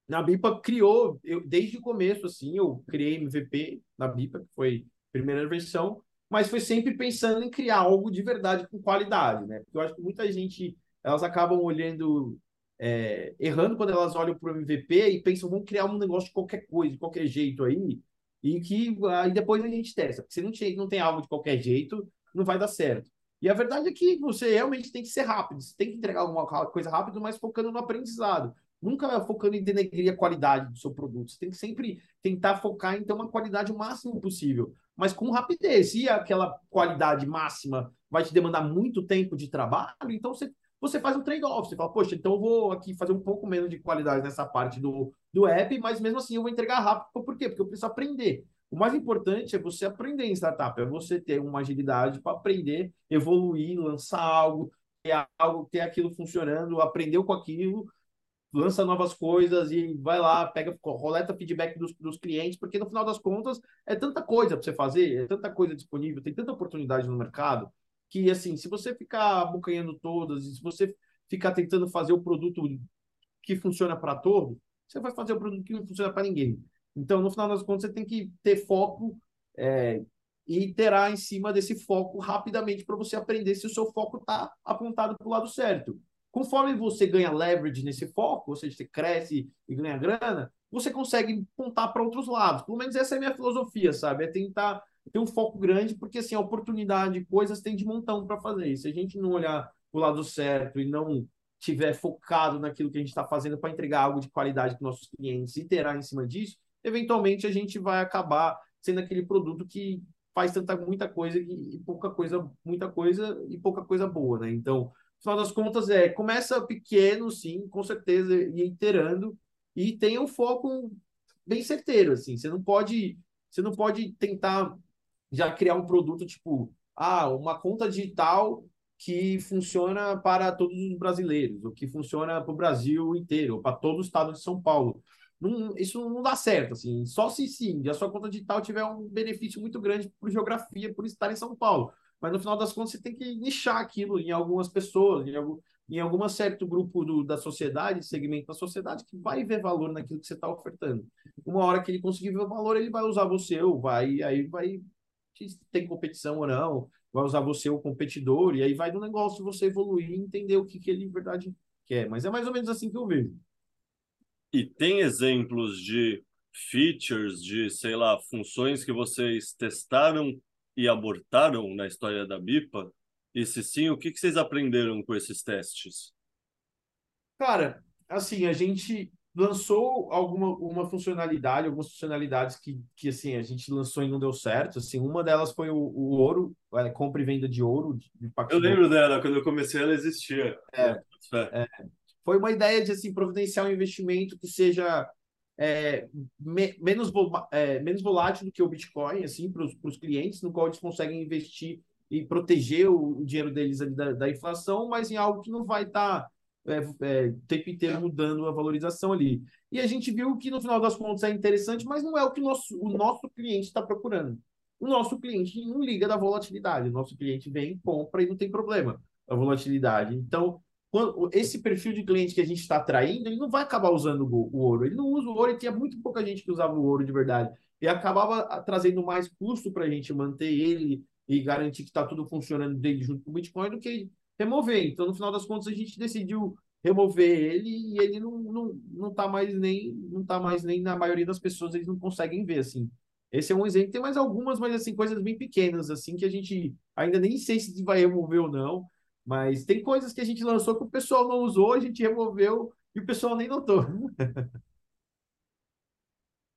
na BIPA criou, eu, desde o começo, assim, eu criei MVP na BIPA, que foi primeira versão, mas foi sempre pensando em criar algo de verdade com qualidade, né? Porque eu acho que muita gente, elas acabam olhando, é, errando quando elas olham para o MVP e pensam, vamos criar um negócio de qualquer coisa, de qualquer jeito aí, e que aí depois a gente testa. Porque se não, tem, não tem algo de qualquer jeito, não vai dar certo. E a verdade é que você realmente tem que ser rápido, você tem que entregar alguma coisa rápido, mas focando no aprendizado. Nunca focando em denegrir a qualidade do seu produto. Você tem que sempre tentar focar em ter uma qualidade o máximo possível, mas com rapidez. E aquela qualidade máxima vai te demandar muito tempo de trabalho, então você, você faz um trade-off. Você fala, poxa, então eu vou aqui fazer um pouco menos de qualidade nessa parte do, do app, mas mesmo assim eu vou entregar rápido. Por quê? Porque eu preciso aprender. O mais importante é você aprender em startup, é você ter uma agilidade para aprender, evoluir, lançar algo, ter algo, ter aquilo funcionando, aprendeu com aquilo, lança novas coisas e vai lá, pega, roleta feedback dos, dos clientes, porque no final das contas é tanta coisa para você fazer, é tanta coisa disponível, tem tanta oportunidade no mercado, que assim, se você ficar abocanhando todas, se você ficar tentando fazer o produto que funciona para todos, você vai fazer o produto que não funciona para ninguém. Então, no final das contas, você tem que ter foco é, e terá em cima desse foco rapidamente para você aprender se o seu foco está apontado para o lado certo. Conforme você ganha leverage nesse foco, ou seja, você cresce e ganha grana, você consegue apontar para outros lados. Pelo menos essa é a minha filosofia, sabe? É tentar ter um foco grande, porque assim, a oportunidade, coisas tem de montão para fazer. E se a gente não olhar o lado certo e não tiver focado naquilo que a gente está fazendo para entregar algo de qualidade para nossos clientes e terá em cima disso, eventualmente a gente vai acabar sendo aquele produto que faz tanta muita coisa e, pouca coisa, muita coisa e pouca coisa boa, né? Então, final das contas, é começa pequeno, sim, com certeza, e iterando, e tenha um foco bem certeiro, assim. Você não pode, você não pode tentar já criar um produto tipo, ah, uma conta digital que funciona para todos os brasileiros, ou que funciona para o Brasil inteiro, ou para todo o estado de São Paulo. Não, isso não dá certo, assim. Só se sim, a sua conta digital tiver um benefício muito grande por geografia, por estar em São Paulo. Mas no final das contas, você tem que nichar aquilo em algumas pessoas, em algum, em certo grupo do, da sociedade, segmento da sociedade, que vai ver valor naquilo que você está ofertando. Uma hora que ele conseguir ver valor, ele vai usar você, ou vai, aí vai tem competição ou não, vai usar você o competidor, e aí vai do negócio você evoluir e entender o que, que ele, de verdade, quer. Mas é mais ou menos assim que eu vejo. E tem exemplos de features, de, sei lá, funções que vocês testaram e abortaram na história da BIPA? E se sim, o que, que vocês aprenderam com esses testes? Cara, assim, a gente lançou alguma uma funcionalidade, algumas funcionalidades que, que assim, a gente lançou e não deu certo. Assim, uma delas foi o, o ouro, é, compra e venda de ouro. De, de eu lembro dela, quando eu comecei ela existia. É, é, foi uma ideia de assim, providenciar um investimento que seja é, me, menos, é, menos volátil do que o Bitcoin, assim, para os clientes, no qual eles conseguem investir e proteger o, o dinheiro deles da, da, inflação, mas em algo que não vai estar tá, é, é, tempo inteiro mudando a valorização ali. E a gente viu que no final das contas é interessante, mas não é o que o nosso, o nosso cliente está procurando. O nosso cliente não liga da volatilidade. O nosso cliente vem, compra e não tem problema a volatilidade. Então, esse perfil de cliente que a gente está atraindo, ele não vai acabar usando o, ouro. Ele não usa o ouro e tinha muito pouca gente que usava o ouro de verdade. E acabava trazendo mais custo para a gente manter ele e garantir que está tudo funcionando dele junto com o Bitcoin do que remover. Então, no final das contas, a gente decidiu remover ele e ele não, não, não tá mais nem não tá mais nem na maioria das pessoas eles não conseguem ver assim. Esse é um exemplo. Tem mais algumas, mas assim coisas bem pequenas assim que a gente ainda nem sei se vai remover ou não, mas tem coisas que a gente lançou que o pessoal não usou, a gente removeu e o pessoal nem notou.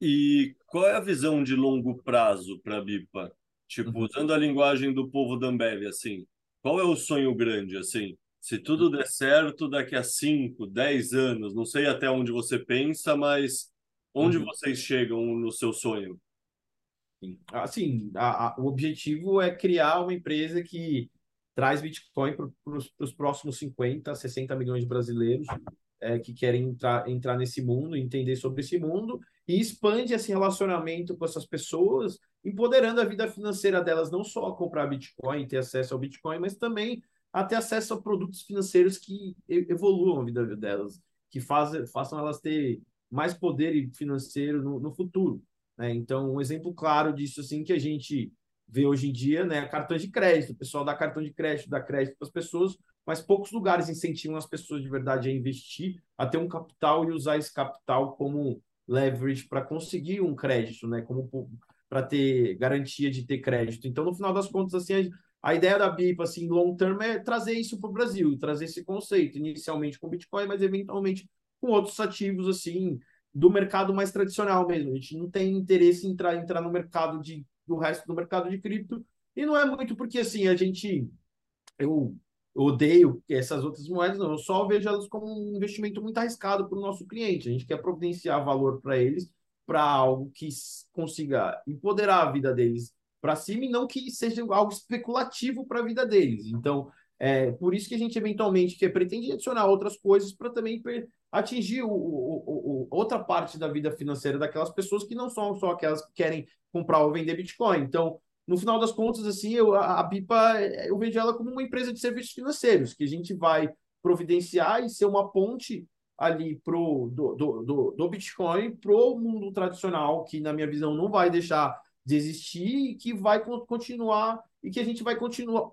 E qual é a visão de longo prazo para a BIPA? Tipo, uhum. usando a linguagem do povo da Ambev, assim, qual é o sonho grande, assim? Se tudo der certo, daqui a 5, 10 anos, não sei até onde você pensa, mas onde uhum. vocês chegam no seu sonho? Assim, a, a, o objetivo é criar uma empresa que traz Bitcoin para os próximos 50, 60 milhões de brasileiros é, que querem entrar, entrar nesse mundo, entender sobre esse mundo e expande esse relacionamento com essas pessoas, empoderando a vida financeira delas, não só a comprar Bitcoin, ter acesso ao Bitcoin, mas também a ter acesso a produtos financeiros que evoluam a vida delas, que faz, façam elas ter mais poder financeiro no, no futuro. Né? Então, um exemplo claro disso assim que a gente vê hoje em dia, né, cartões de crédito. O pessoal dá cartão de crédito, dá crédito para as pessoas, mas poucos lugares incentivam as pessoas de verdade a investir, a ter um capital e usar esse capital como leverage para conseguir um crédito, né, como para ter garantia de ter crédito. Então, no final das contas, assim, a ideia da BIP, assim, long term, é trazer isso para o Brasil, trazer esse conceito, inicialmente com Bitcoin, mas eventualmente com outros ativos, assim, do mercado mais tradicional mesmo. A gente não tem interesse em entrar, entrar no mercado de, do resto do mercado de cripto, e não é muito porque, assim, a gente, eu, odeio essas outras moedas, não, eu só vejo elas como um investimento muito arriscado para o nosso cliente. A gente quer providenciar valor para eles, para algo que consiga empoderar a vida deles para cima e não que seja algo especulativo para a vida deles. Então, é por isso que a gente eventualmente quer, pretende adicionar outras coisas para também atingir o, o, o, outra parte da vida financeira daquelas pessoas que não são só aquelas que querem comprar ou vender Bitcoin. Então, no final das contas, assim, eu, a, BIPA, eu vejo ela como uma empresa de serviços financeiros, que a gente vai providenciar e ser uma ponte ali pro, do, do, do, do Bitcoin para o mundo tradicional, que, na minha visão, não vai deixar de existir e que vai continuar e que a gente vai continuar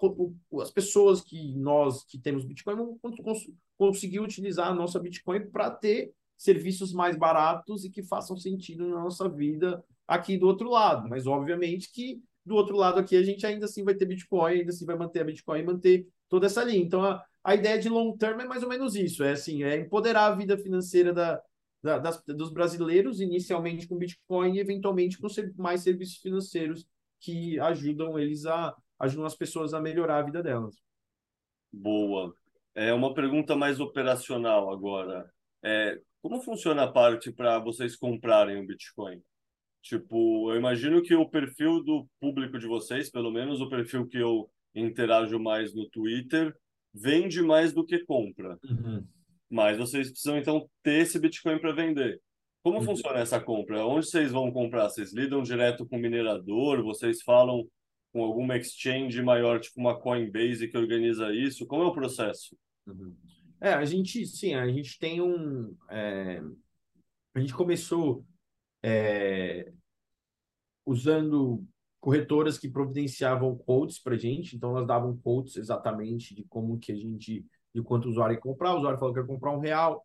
as pessoas que nós que temos Bitcoin vão conseguir utilizar a nossa Bitcoin para ter serviços mais baratos e que façam sentido na nossa vida aqui do outro lado, mas obviamente que do outro lado aqui a gente ainda assim vai ter Bitcoin, ainda assim vai manter a Bitcoin e manter toda essa linha. Então a, a ideia de long term é mais ou menos isso, é assim, é empoderar a vida financeira da, da, das, dos brasileiros, inicialmente com Bitcoin e eventualmente com mais serviços financeiros que ajudam eles a ajudam as pessoas a melhorar a vida delas. Boa. É uma pergunta mais operacional agora. É, como funciona a parte para vocês comprarem o Bitcoin? Tipo, eu imagino que o perfil do público de vocês, pelo menos o perfil que eu interajo mais no Twitter, vende mais do que compra. Uhum. Mas vocês precisam, então, ter esse Bitcoin para vender. Como uhum. funciona essa compra? Onde vocês vão comprar? Vocês lidam direto com o minerador? Vocês falam com alguma exchange maior, tipo uma Coinbase que organiza isso? Como é o processo? Uhum. É, a gente, sim, a gente tem um... É... A gente começou é... usando corretoras que providenciavam quotes para gente, então elas davam quotes exatamente de como que a gente de quanto o usuário ia comprar. O usuário falou que ia comprar um real,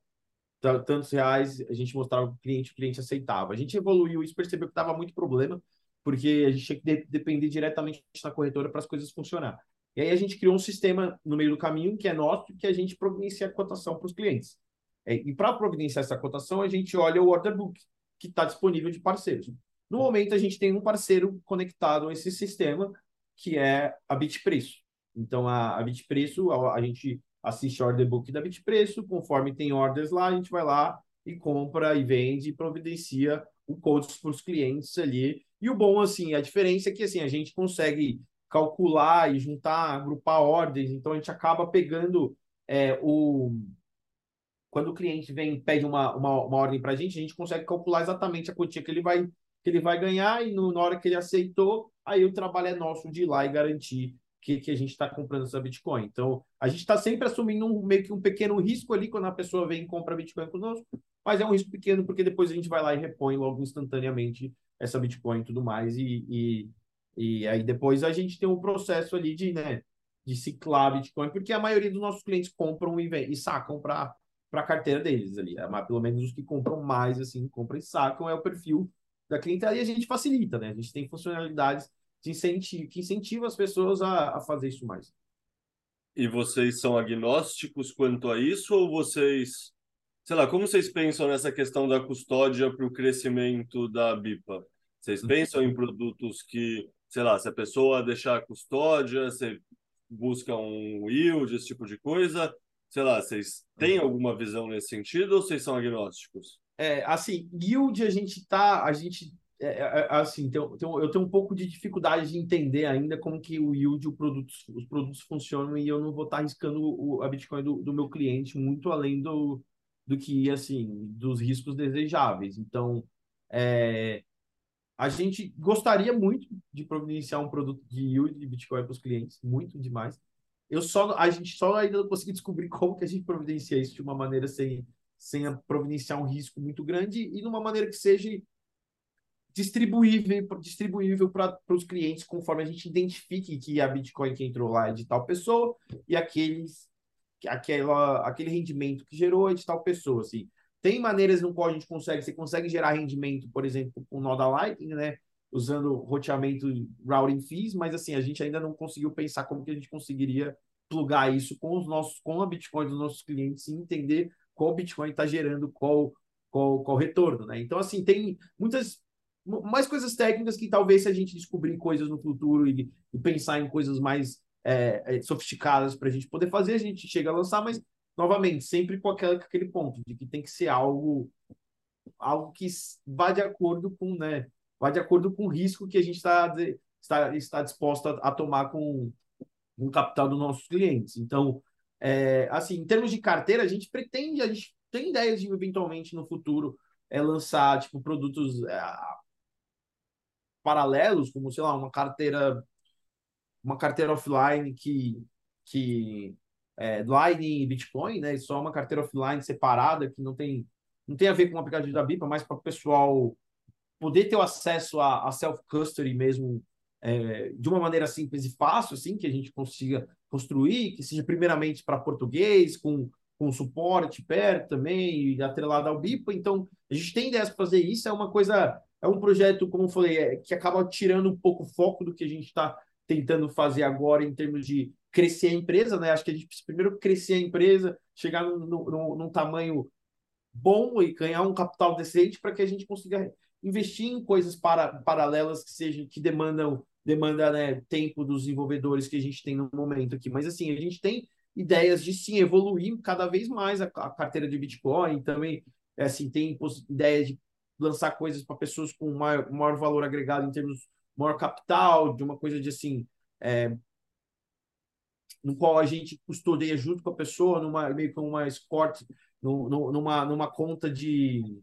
tantos reais, a gente mostrava o cliente, o cliente aceitava. A gente evoluiu isso, percebeu que dava muito problema, porque a gente tinha que de depender diretamente da corretora para as coisas funcionar. E aí a gente criou um sistema no meio do caminho, que é nosso, que a gente providencia a cotação para os clientes. É, e para providenciar essa cotação, a gente olha o order book, que está disponível de parceiros. No momento, a gente tem um parceiro conectado a esse sistema, que é a Bitpreço. Então, a, a Bitpreço, a, a gente assiste o order book da Bitpreço, conforme tem orders lá, a gente vai lá e compra e vende e providencia o code para os clientes ali. E o bom, assim, a diferença é que assim, a gente consegue calcular e juntar, agrupar ordens, então a gente acaba pegando é, o. Quando o cliente vem pede uma, uma, uma ordem para a gente, a gente consegue calcular exatamente a quantia que ele vai, que ele vai ganhar, e no, na hora que ele aceitou, aí o trabalho é nosso de ir lá e garantir que, que a gente está comprando essa Bitcoin. Então, a gente está sempre assumindo um, meio que um pequeno risco ali quando a pessoa vem e compra Bitcoin conosco, mas é um risco pequeno porque depois a gente vai lá e repõe logo instantaneamente essa Bitcoin e tudo mais. E, e, e aí depois a gente tem um processo ali de, né, de ciclar Bitcoin, porque a maioria dos nossos clientes compram e, e sacam para a carteira deles ali. Mas pelo menos os que compram mais, assim, compram e sacam, é o perfil da clientela e a gente facilita, né? A gente tem funcionalidades de incentivo, que incentivam as pessoas a, a fazer isso mais. E vocês são agnósticos quanto a isso ou vocês, sei lá, como vocês pensam nessa questão da custódia para o crescimento da BIPA? Vocês uhum. pensam em produtos que, sei lá, se a pessoa deixar a custódia, você busca um yield, esse tipo de coisa? Sei lá, vocês têm uhum. alguma visão nesse sentido ou vocês são agnósticos? É, assim, yield a gente tá, a gente é, é, é, assim, tem, tem, eu tenho um pouco de dificuldade de entender ainda como que o yield, o produto, os produtos funcionam e eu não vou estar arriscando o, a Bitcoin do, do, meu cliente muito além do, do que, assim, dos riscos desejáveis. Então, é, a gente gostaria muito de providenciar um produto de yield de Bitcoin para os clientes, muito demais. Eu só, a gente só ainda não conseguiu descobrir como que a gente providencia isso de uma maneira sem, sem providenciar um risco muito grande e de uma maneira que seja distribuível, distribuível para os clientes conforme a gente identifique que a Bitcoin que entrou lá é de tal pessoa e aqueles aquela, aquele rendimento que gerou é de tal pessoa, assim. Tem maneiras no qual a gente consegue, você consegue gerar rendimento, por exemplo, com nó da Lightning, né? Usando roteamento routing fees, mas assim, a gente ainda não conseguiu pensar como que a gente conseguiria plugar isso com os nossos, com a Bitcoin dos nossos clientes e entender qual Bitcoin está gerando qual, qual, qual retorno, né? Então, assim, tem muitas mais coisas técnicas que talvez se a gente descobrir coisas no futuro e, e pensar em coisas mais é, é sofisticadas para a gente poder fazer, a gente chega a lançar, mas novamente, sempre com, aquela, com aquele ponto de que tem que ser algo algo que vá de acordo com, né, vá de acordo com o risco que a gente está está, está disposto a, a tomar com, com o capital dos nossos clientes. Então, é, assim, em termos de carteira, a gente pretende, a gente tem ideias de eventualmente no futuro é lançar tipo produtos é, paralelos, como sei lá, uma carteira uma carteira offline que que é, Lightning e Bitcoin, né? Só uma carteira offline separada que não tem não tem a ver com o aplicativo da BIPA, mas para o pessoal poder ter o acesso a, a self-custody mesmo é, de uma maneira simples e fácil, assim, que a gente consiga construir, que seja primeiramente para português, com, com suporte perto também, e atrelado ao BIPA. Então, a gente tem ideias para fazer isso, é uma coisa é um projeto, como eu falei, é, que acaba tirando um pouco o foco do que a gente está tentando fazer agora em termos de crescer a empresa, né? Acho que a gente precisa primeiro crescer a empresa, chegar num, num, num tamanho bom e ganhar um capital decente para que a gente consiga investir em coisas para, paralelas que sejam que demandam demanda né, tempo dos desenvolvedores que a gente tem no momento aqui. Mas assim, a gente tem ideias de sim evoluir cada vez mais a, a carteira de Bitcoin, também é, assim, tem ideias de lançar coisas para pessoas com maior, maior valor agregado em termos maior capital, de uma coisa de assim, é, no qual a gente custodeia junto com a pessoa, numa meio que uma escort, numa, numa conta de.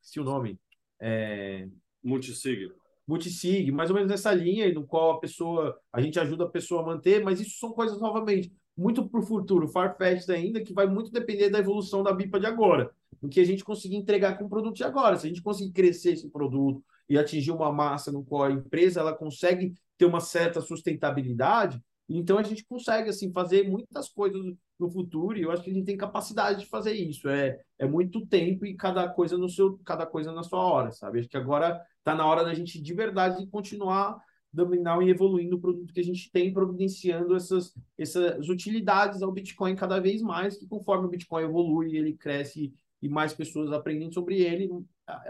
Se o nome. É, multisig. Multisig, mais ou menos nessa linha, no qual a pessoa. A gente ajuda a pessoa a manter, mas isso são coisas novamente muito para o futuro, farfetched ainda, que vai muito depender da evolução da BIPA de agora, do que a gente conseguir entregar com o produto de agora. Se a gente conseguir crescer esse produto e atingir uma massa no qual a empresa ela consegue ter uma certa sustentabilidade, então a gente consegue assim fazer muitas coisas no futuro e eu acho que a gente tem capacidade de fazer isso. É, é muito tempo e cada coisa no seu cada coisa na sua hora, sabe? Acho que agora está na hora da gente de verdade continuar dominar e evoluindo o produto que a gente tem, providenciando essas, essas utilidades ao Bitcoin cada vez mais, que conforme o Bitcoin evolui, ele cresce e mais pessoas aprendem sobre ele,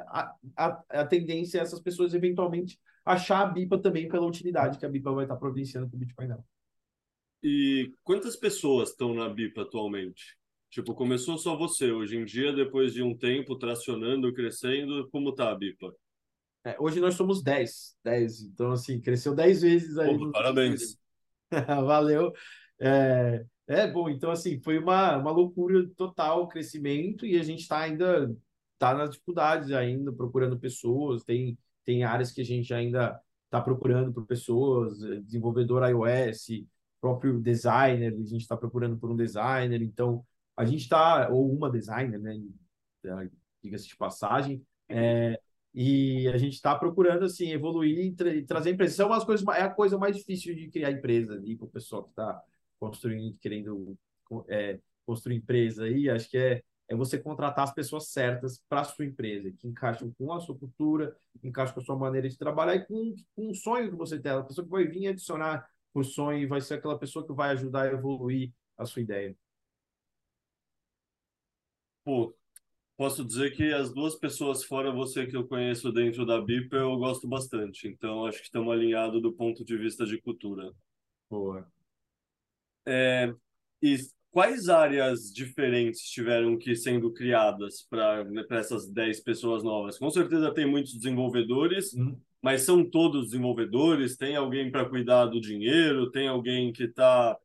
a, a, a tendência é essas pessoas eventualmente achar a BIPA também pela utilidade que a BIPA vai estar providenciando para o Bitcoin dela. E quantas pessoas estão na BIPA atualmente? Tipo, começou só você. Hoje em dia, depois de um tempo tracionando, crescendo, como está a BIPA? É, hoje nós somos 10, 10. Então, assim, cresceu 10 vezes aí. Pô, parabéns. Valeu. É, é, bom, então, assim, foi uma, uma loucura total o crescimento e a gente está ainda, tá nas dificuldades ainda, procurando pessoas, tem, tem áreas que a gente ainda está procurando por pessoas, desenvolvedor iOS, próprio designer, a gente está procurando por um designer, então a gente está, ou uma designer, né? Diga-se de passagem, é, e a gente está procurando assim evoluir e, tra trazer empresas. É, umas coisas, é a coisa mais difícil de criar empresa ali, com o pessoal que está construindo, querendo é, construir empresa aí, acho que é, é você contratar as pessoas certas para a sua empresa, que encaixam com a sua cultura, encaixam com a sua maneira de trabalhar e com, com um sonho que você tem. A pessoa que vai vir adicionar o sonho vai ser aquela pessoa que vai ajudar a evoluir a sua ideia. Pô, posso dizer que as duas pessoas fora você que eu conheço dentro da BIP eu gosto bastante. Então acho que estamos alinhados do ponto de vista de cultura. Boa. É, e quais áreas diferentes tiveram que sendo criadas para né, essas 10 pessoas novas? Com certeza tem muitos desenvolvedores, Uhum. mas são todos desenvolvedores? Tem alguém para cuidar do dinheiro? Tem alguém que está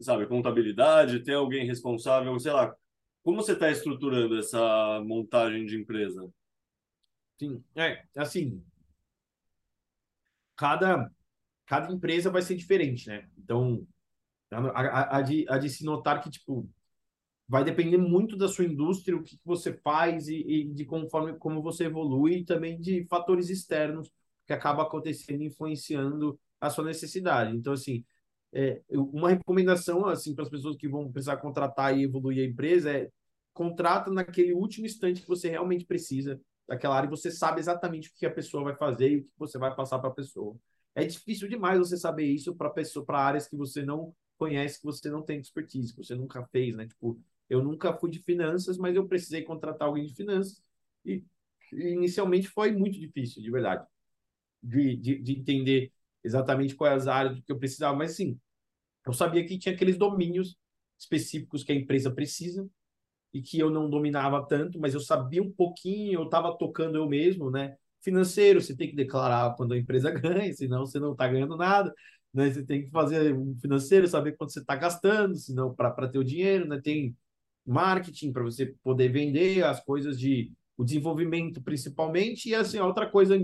sabe, contabilidade? Tem alguém responsável, sei lá. Como você está estruturando essa montagem de empresa? Sim, é, assim, cada, cada empresa vai ser diferente, né? Então, a, a, a, de, a de se notar que, tipo, vai depender muito da sua indústria, o que, que você faz e, e, de conforme como você evolui, e também de fatores externos que acaba acontecendo influenciando a sua necessidade. Então, assim, é, uma recomendação assim para as pessoas que vão precisar contratar e evoluir a empresa é contrata naquele último instante que você realmente precisa daquela área e você sabe exatamente o que a pessoa vai fazer e o que você vai passar para a pessoa. É difícil demais você saber isso para pessoa para áreas que você não conhece, que você não tem expertise, que você nunca fez, né? Tipo, eu nunca fui de finanças, mas eu precisei contratar alguém de finanças e, inicialmente foi muito difícil, de verdade, de, de, de entender exatamente quais áreas que eu precisava, mas sim, eu sabia que tinha aqueles domínios específicos que a empresa precisa e que eu não dominava tanto, mas eu sabia um pouquinho, eu estava tocando eu mesmo, né? Financeiro, você tem que declarar quando a empresa ganha, senão você não está ganhando nada, né? Você tem que fazer um financeiro, saber quanto você está gastando, senão para ter o dinheiro, né? Tem marketing para você poder vender as coisas de o desenvolvimento principalmente e assim outra coisa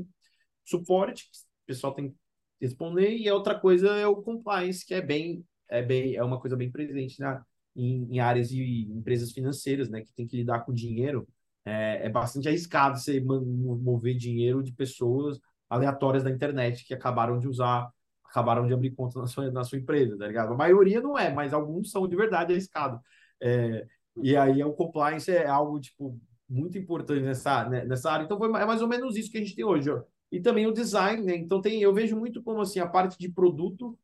suporte que o pessoal tem que responder e a outra coisa é o compliance que é bem é bem é uma coisa bem presente na em, em áreas de empresas financeiras, né, que tem que lidar com dinheiro, é, é bastante arriscado você mover dinheiro de pessoas aleatórias da internet que acabaram de usar, acabaram de abrir conta na sua, na sua empresa, tá ligado? A maioria não é, mas alguns são de verdade arriscados. É, e aí o compliance é algo, tipo, muito importante nessa, né, nessa área. Então, foi, é mais ou menos isso que a gente tem hoje. Ó. E também o design, né? Então, tem, eu vejo muito como, assim, a parte de produto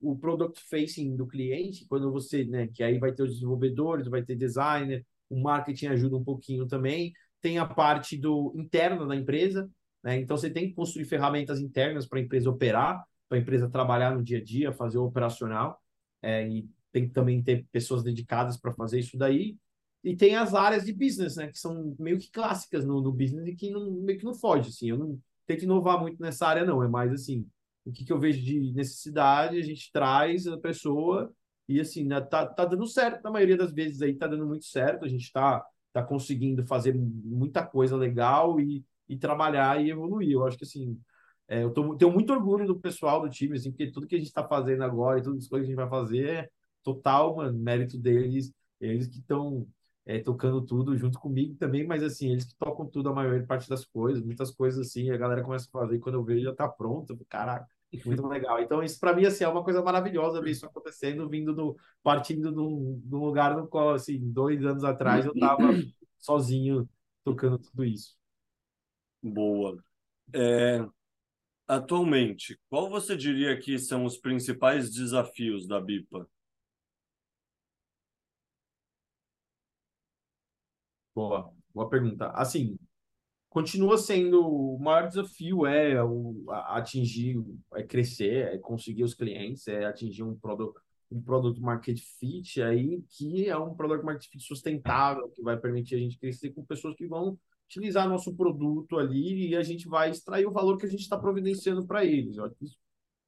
o product facing do cliente, quando você, né, que aí vai ter os desenvolvedores, vai ter designer, o marketing ajuda um pouquinho também, tem a parte do interna da empresa, né? Então você tem que construir ferramentas internas para a empresa operar, para a empresa trabalhar no dia a dia, fazer o operacional, é, e tem que também ter pessoas dedicadas para fazer isso daí. E tem as áreas de business, né, que são meio que clássicas no, no business e que não, meio que não foge, assim. Eu não tenho que inovar muito nessa área, não. É mais assim, o que, que eu vejo de necessidade, a gente traz a pessoa e assim, né, tá, tá dando certo na maioria das vezes aí, tá dando muito certo, a gente tá, tá conseguindo fazer muita coisa legal e, e trabalhar e evoluir. Eu acho que assim, é, eu tô, tenho muito orgulho do pessoal do time, assim, porque tudo que a gente está fazendo agora e todas as coisas que a gente vai fazer é total, mano, mérito deles, eles que estão é, tocando tudo junto comigo também, mas assim, eles que tocam tudo a maior parte das coisas, muitas coisas assim, a galera começa a fazer e quando eu vejo já tá pronto, caraca, muito legal. Então, isso para mim assim, é uma coisa maravilhosa ver isso acontecendo, vindo do partindo de um, lugar no qual, assim, dois anos atrás eu estava sozinho tocando tudo isso. Boa. É, atualmente, qual você diria que são os principais desafios da BIPA? Boa, boa pergunta. Assim, continua sendo o maior desafio é o, atingir, é crescer, é conseguir os clientes, é atingir um produto um produto market fit aí que é um produto market fit sustentável que vai permitir a gente crescer com pessoas que vão utilizar nosso produto ali e a gente vai extrair o valor que a gente está providenciando para eles. Isso,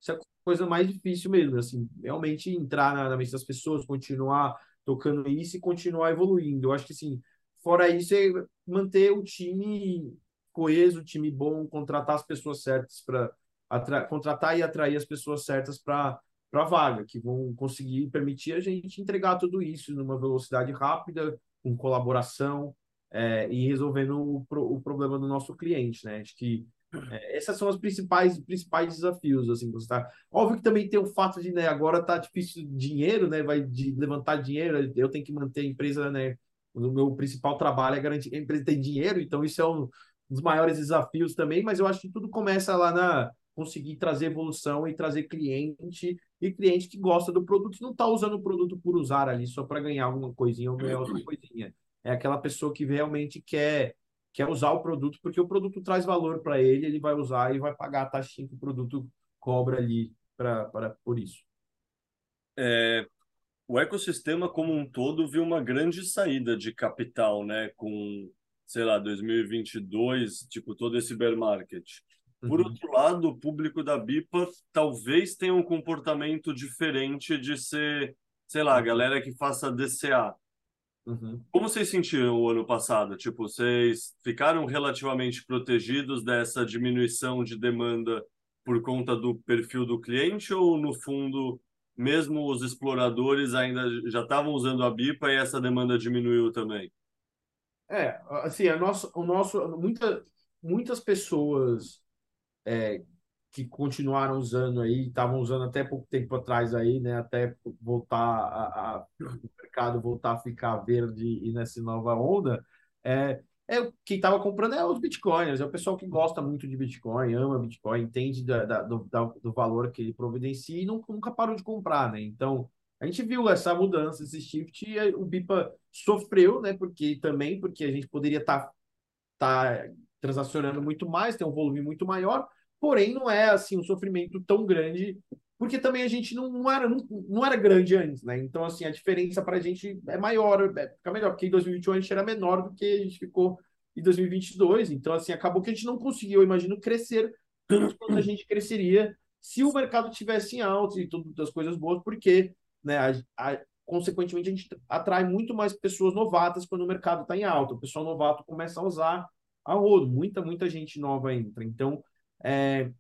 isso é a coisa mais difícil mesmo, assim, realmente entrar na, na mente das pessoas, continuar tocando isso e continuar evoluindo. Eu acho que assim, fora isso é manter o time coeso, o time bom, contratar as pessoas certas para contratar e atrair as pessoas certas para para vaga, que vão conseguir permitir a gente entregar tudo isso numa velocidade rápida, com colaboração é, e resolvendo o, o, problema do nosso cliente, né? Acho que é, essas são os principais principais desafios, assim, você tá... Óbvio que também tem o fato de, né, agora tá difícil dinheiro, né, vai de levantar dinheiro, eu tenho que manter a empresa, né, o meu principal trabalho é garantir que a empresa tem dinheiro, então isso é um dos maiores desafios também, mas eu acho que tudo começa lá na conseguir trazer evolução e trazer cliente e cliente que gosta do produto, não está usando o produto por usar ali só para ganhar alguma coisinha ou ganhar outra coisinha. É aquela pessoa que realmente quer quer usar o produto porque o produto traz valor para ele, ele vai usar e vai pagar a taxa que o produto cobra ali para por isso. É, o ecossistema como um todo viu uma grande saída de capital, né, com sei lá, 2022, tipo todo esse bear market. Por uhum. outro lado, o público da BIPA talvez tenha um comportamento diferente de ser, sei lá, a uhum. galera que faça DCA. Uhum. Como vocês sentiram o ano passado? Tipo, vocês ficaram relativamente protegidos dessa diminuição de demanda por conta do perfil do cliente ou, no fundo, mesmo os exploradores ainda já estavam usando a BIPA e essa demanda diminuiu também? É, assim, a nossa, o nosso, muita, muitas pessoas é, que continuaram usando aí, estavam usando até pouco tempo atrás aí, né? Até voltar a, a, o mercado voltar a ficar verde e nessa nova onda, é, é quem estava comprando é os bitcoins, é o pessoal que gosta muito de Bitcoin, ama Bitcoin, entende da, da, do, da, do valor que ele providencia e não, nunca parou de comprar, né? Então a gente viu essa mudança, esse shift, e o BIPA sofreu, né? Porque também porque a gente poderia estar tá, tá transacionando muito mais, ter um volume muito maior, porém não é assim um sofrimento tão grande, porque também a gente não, não era, não, não, era grande antes, né? Então, assim, a diferença para a gente é maior, é, fica melhor, porque em 2021 a gente era menor do que a gente ficou em 2022. Então, assim, acabou que a gente não conseguiu, eu imagino, crescer tanto quanto a gente cresceria se o mercado tivesse em alta e todas as coisas boas, porque, né, a, a, consequentemente, a gente atrai muito mais pessoas novatas quando o mercado está em alta. O pessoal novato começa a usar a rodo, muita, muita gente nova entra. Então, é,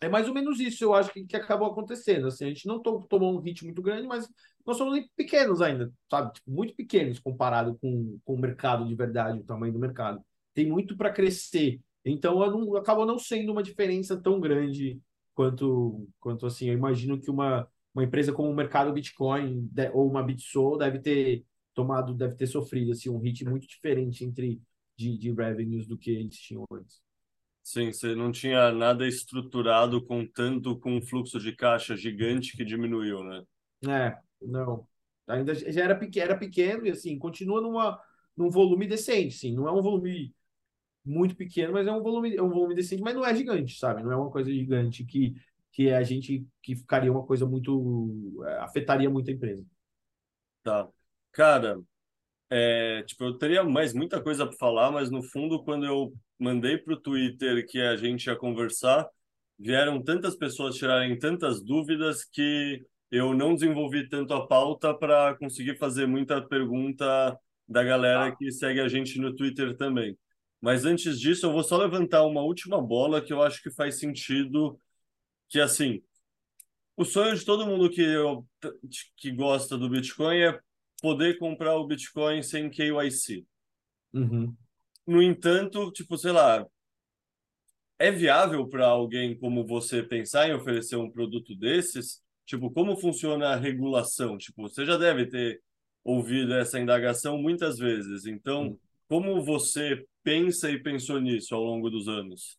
é mais ou menos isso, eu acho que, que acabou acontecendo. Assim, a gente não to, tomou um hit muito grande, mas nós somos pequenos ainda, sabe? Tipo, muito pequenos comparado com, com o mercado de verdade, o tamanho do mercado. Tem muito para crescer. Então, não, acabou não sendo uma diferença tão grande quanto, quanto assim. Eu imagino que uma, uma empresa como o mercado Bitcoin de, ou uma Bitso deve ter tomado, deve ter sofrido assim, um hit muito diferente entre de, de revenues do que eles tinham antes. Sim, você não tinha nada estruturado com tanto com um fluxo de caixa gigante que diminuiu, né? É, não. Ainda já era pequeno, era pequeno e assim, continua numa, num volume decente, sim. Não é um volume muito pequeno, mas é um volume, é um volume decente, mas não é gigante, sabe? Não é uma coisa gigante que, que a gente que ficaria uma coisa muito. É, afetaria muito a empresa. Tá. Cara, é, tipo, eu teria mais muita coisa para falar, mas no fundo, quando eu mandei para o Twitter que a gente ia conversar, vieram tantas pessoas tirarem tantas dúvidas que eu não desenvolvi tanto a pauta para conseguir fazer muita pergunta da galera ah. que segue a gente no Twitter também. Mas antes disso, eu vou só levantar uma última bola que eu acho que faz sentido, que assim, o sonho de todo mundo que, eu, que gosta do Bitcoin é poder comprar o Bitcoin sem KYC. Uhum. No entanto, tipo, sei lá, é viável para alguém como você pensar em oferecer um produto desses? Tipo, como funciona a regulação? Tipo, você já deve ter ouvido essa indagação muitas vezes. Então, como você pensa e pensou nisso ao longo dos anos?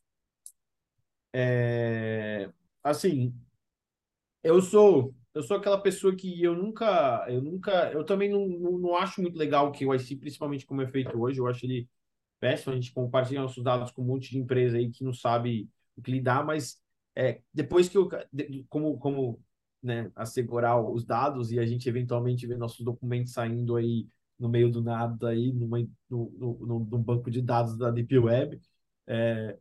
É... Assim, eu sou eu sou aquela pessoa que eu nunca, eu nunca, eu também não, não, não acho muito legal o que o IC, principalmente como é feito hoje, eu acho ele péssimo, a gente compartilha nossos dados com um monte de empresa aí que não sabe o que lidar, mas é, depois que eu, como, como né, assegurar os dados e a gente eventualmente vê nossos documentos saindo aí no meio do nada aí numa, no, no, no, banco de dados da Deep Web, é,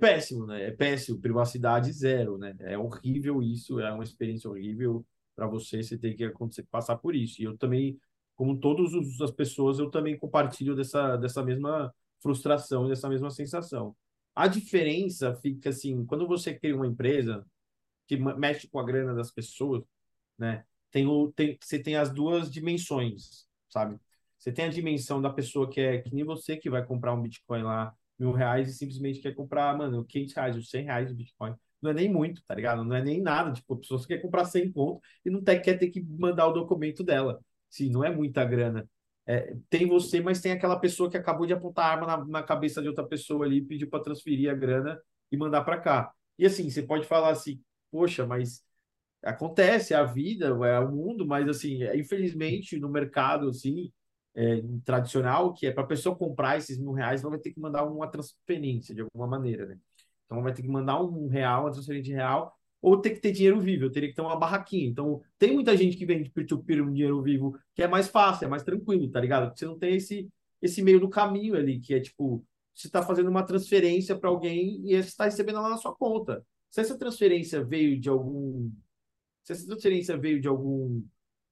péssimo, né? É péssimo, privacidade zero, né? É horrível isso, é uma experiência horrível para você, você tem que acontecer, passar por isso. E eu também, como todas as pessoas, eu também compartilho dessa, dessa mesma frustração, dessa mesma sensação. A diferença fica assim, quando você cria uma empresa, que mexe com a grana das pessoas, né? Tem o, tem, você tem as duas dimensões, sabe? Você tem a dimensão da pessoa que é que nem você que vai comprar um Bitcoin lá, mil reais, e simplesmente quer comprar, mano, 500 reais, ou 100 reais de Bitcoin. Não é nem muito, tá ligado? Não é nem nada. Tipo, a pessoa quer comprar 100 pontos e não tem, quer ter que mandar o documento dela. Sim, não é muita grana. É, tem você, mas tem aquela pessoa que acabou de apontar a arma na, na cabeça de outra pessoa ali pediu para transferir a grana e mandar para cá. E assim, você pode falar assim, poxa, mas acontece, é a vida, é o mundo, mas assim, é, infelizmente no mercado assim, é, tradicional, que é para a pessoa comprar esses mil reais, ela vai ter que mandar uma transferência de alguma maneira, né? Então vai ter que mandar um real, uma transferência de real, ou ter que ter dinheiro vivo, eu teria que ter uma barraquinha. Então, tem muita gente que vende peer-to-peer um dinheiro vivo, que é mais fácil, é mais tranquilo, tá ligado? Porque você não tem esse, esse meio do caminho ali, que é tipo, você está fazendo uma transferência para alguém e você está recebendo ela na sua conta. Se essa transferência veio de algum. Se essa transferência veio de algum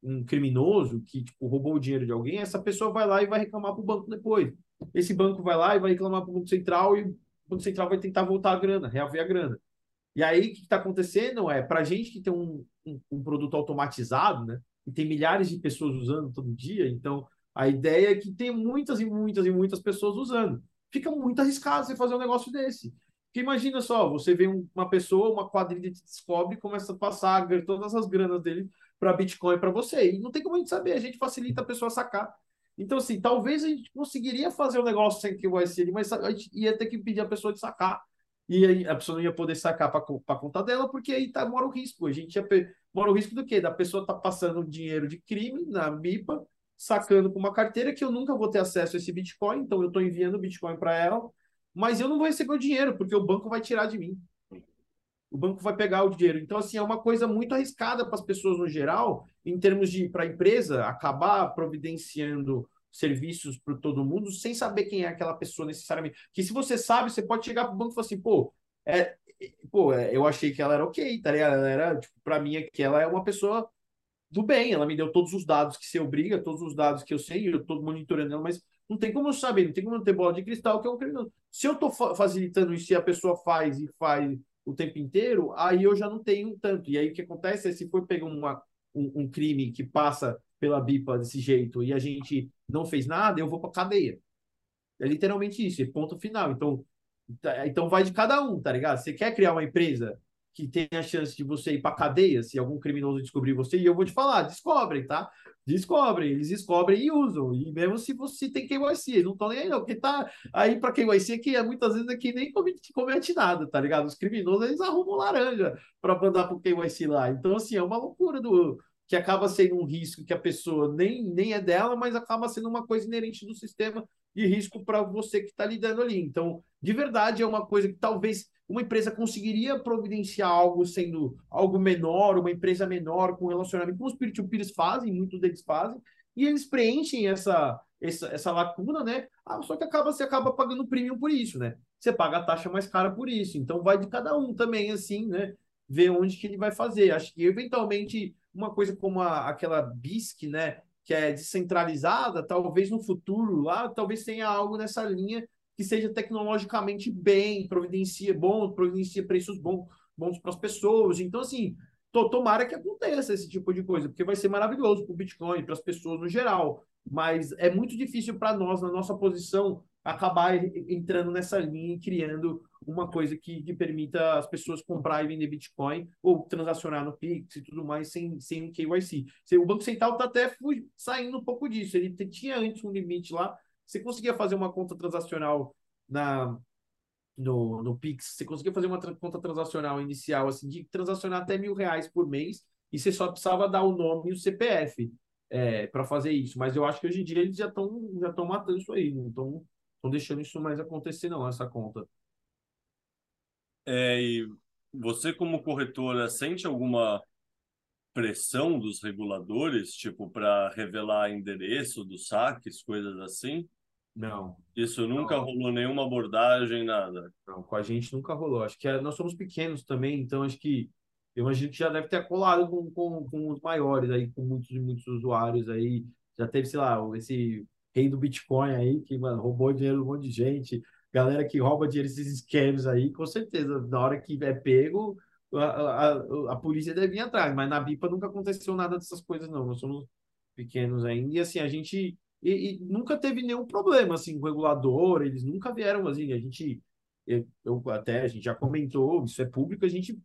um criminoso que tipo, roubou o dinheiro de alguém, essa pessoa vai lá e vai reclamar para o banco depois. Esse banco vai lá e vai reclamar para o Banco Central e o Banco Central vai tentar voltar a grana, reaver a grana. E aí, o que está acontecendo é, para a gente que tem um, um, um, produto automatizado, né? E tem milhares de pessoas usando todo dia, então a ideia é que tem muitas e muitas e muitas pessoas usando. Fica muito arriscado você fazer um negócio desse. Porque imagina só, você vê uma pessoa, uma quadrilha te descobre e começa a passar todas as granas dele para Bitcoin para você. E não tem como a gente saber, a gente facilita a pessoa sacar. Então, assim, talvez a gente conseguiria fazer o um negócio sem que o ser, mas a gente ia ter que pedir a pessoa de sacar. E aí a pessoa não ia poder sacar para conta dela, porque aí tá, mora o risco. A gente ia, mora o risco do quê? Da pessoa tá passando dinheiro de crime na MIPA, sacando com uma carteira que eu nunca vou ter acesso a esse Bitcoin, então eu estou enviando Bitcoin para ela mas eu não vou receber o dinheiro, porque o banco vai tirar de mim. O banco vai pegar o dinheiro. Então, assim, é uma coisa muito arriscada para as pessoas no geral, em termos de, para a empresa, acabar providenciando serviços para todo mundo sem saber quem é aquela pessoa necessariamente. Que se você sabe, você pode chegar para o banco e falar assim, pô, é, pô, é, eu achei que ela era ok, tá ligado? Ela era, tipo, para mim, que ela é uma pessoa do bem, ela me deu todos os dados que você obriga, todos os dados que eu sei, eu estou monitorando ela, mas não tem como eu saber, não tem como eu ter bola de cristal que é um criminoso. Se eu estou facilitando isso e a pessoa faz e faz o tempo inteiro, aí eu já não tenho tanto. E aí o que acontece é se for pegar uma, um, um crime que passa pela BIPA desse jeito e a gente não fez nada, eu vou para cadeia. É literalmente isso, é ponto final. Então, tá, então vai de cada um, tá ligado? Você quer criar uma empresa que tem a chance de você ir para cadeia se algum criminoso descobrir você, e eu vou te falar, descobrem, tá? Descobrem, eles descobrem e usam. E mesmo se você tem KYC, eles não estão nem aí, não. Porque tá aí para KYC que é, muitas vezes aqui nem comete, comete nada, tá ligado? Os criminosos eles arrumam laranja para mandar pro KYC lá. Então, assim, é uma loucura do que acaba sendo um risco que a pessoa nem, nem é dela, mas acaba sendo uma coisa inerente do sistema de risco para você que está lidando ali. Então, de verdade, é uma coisa que talvez uma empresa conseguiria providenciar algo sendo algo menor, uma empresa menor com relacionamento, como os peer-to-peers fazem, muitos deles fazem, e eles preenchem essa, essa, essa lacuna, né? Ah, só que acaba, você acaba pagando premium por isso, né? Você paga a taxa mais cara por isso. Então, vai de cada um também, assim, né? Ver onde que ele vai fazer. Acho que, eventualmente, uma coisa como a, aquela BISC, né? Que é descentralizada, talvez no futuro lá, talvez tenha algo nessa linha que seja tecnologicamente bem, providencia bom, providencia preços bons, bons para as pessoas. Então, assim, to, tomara que aconteça esse tipo de coisa, porque vai ser maravilhoso para o Bitcoin, para as pessoas no geral. Mas é muito difícil para nós, na nossa posição, acabar entrando nessa linha e criando uma coisa que, que permita as pessoas comprar e vender Bitcoin ou transacionar no Pix e tudo mais sem, sem o KYC. O Banco Central está até saindo um pouco disso. Ele tinha antes um limite lá, você conseguia fazer uma conta transacional na, no, no Pix, você conseguia fazer uma tra conta transacional inicial, assim, de transacionar até mil reais por mês, e você só precisava dar o nome e o CPF é, para fazer isso. Mas eu acho que hoje em dia eles já estão já estão matando isso aí, não estão deixando isso mais acontecer, não, essa conta. É, e você, como corretora, sente alguma pressão dos reguladores, tipo, para revelar endereço dos saques, coisas assim? Não. Isso nunca não. rolou nenhuma abordagem, nada? Não, com a gente nunca rolou. Acho que é, nós somos pequenos também, então acho que eu imagino que já deve ter colado com, com, com os maiores aí, com muitos e muitos usuários aí. Já teve, sei lá, esse rei do Bitcoin aí, que mano, roubou dinheiro de um monte de gente. Galera que rouba dinheiro esses esquemas aí, com certeza, na hora que é pego, a, a, a polícia deve vir atrás, mas na BIPA nunca aconteceu nada dessas coisas, não. Nós somos pequenos ainda. E assim, a gente e, e, nunca teve nenhum problema assim com o regulador, eles nunca vieram assim, a gente eu, eu, até a gente já comentou, isso é público, a gente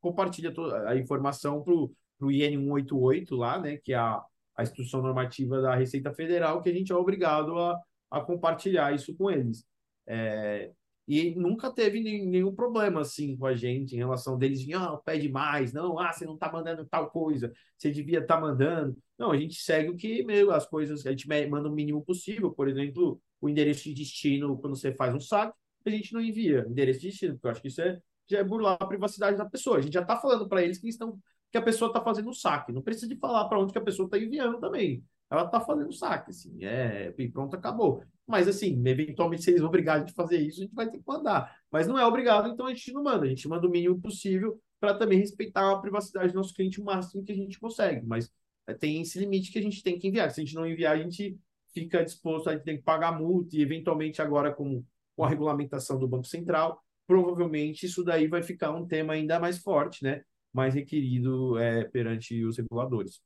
compartilha toda a informação para o IN 188 lá, né, que é a, a instrução normativa da Receita Federal, que a gente é obrigado a, a compartilhar isso com eles. É, e nunca teve nenhum problema assim com a gente em relação deles de ah, pede mais, não, ah, você não está mandando tal coisa, você devia estar tá mandando. Não, a gente segue o que meu, as coisas, a gente manda o mínimo possível, por exemplo, o endereço de destino quando você faz um saque, a gente não envia endereço de destino, porque eu acho que isso é, já é burlar a privacidade da pessoa. A gente já está falando para eles que estão que a pessoa está fazendo o saque, não precisa de falar para onde que a pessoa está enviando também. Ela está fazendo saque, assim, é, e pronto, acabou. Mas, assim, eventualmente, se eles vão obrigar a gente fazer isso, a gente vai ter que mandar. Mas não é obrigado, então a gente não manda. A gente manda o mínimo possível para também respeitar a privacidade do nosso cliente o máximo que a gente consegue. Mas é, tem esse limite que a gente tem que enviar. Se a gente não enviar, a gente fica disposto, a gente tem que pagar multa e, eventualmente, agora com, com a regulamentação do Banco Central, provavelmente isso daí vai ficar um tema ainda mais forte, né? Mais requerido é, perante os reguladores.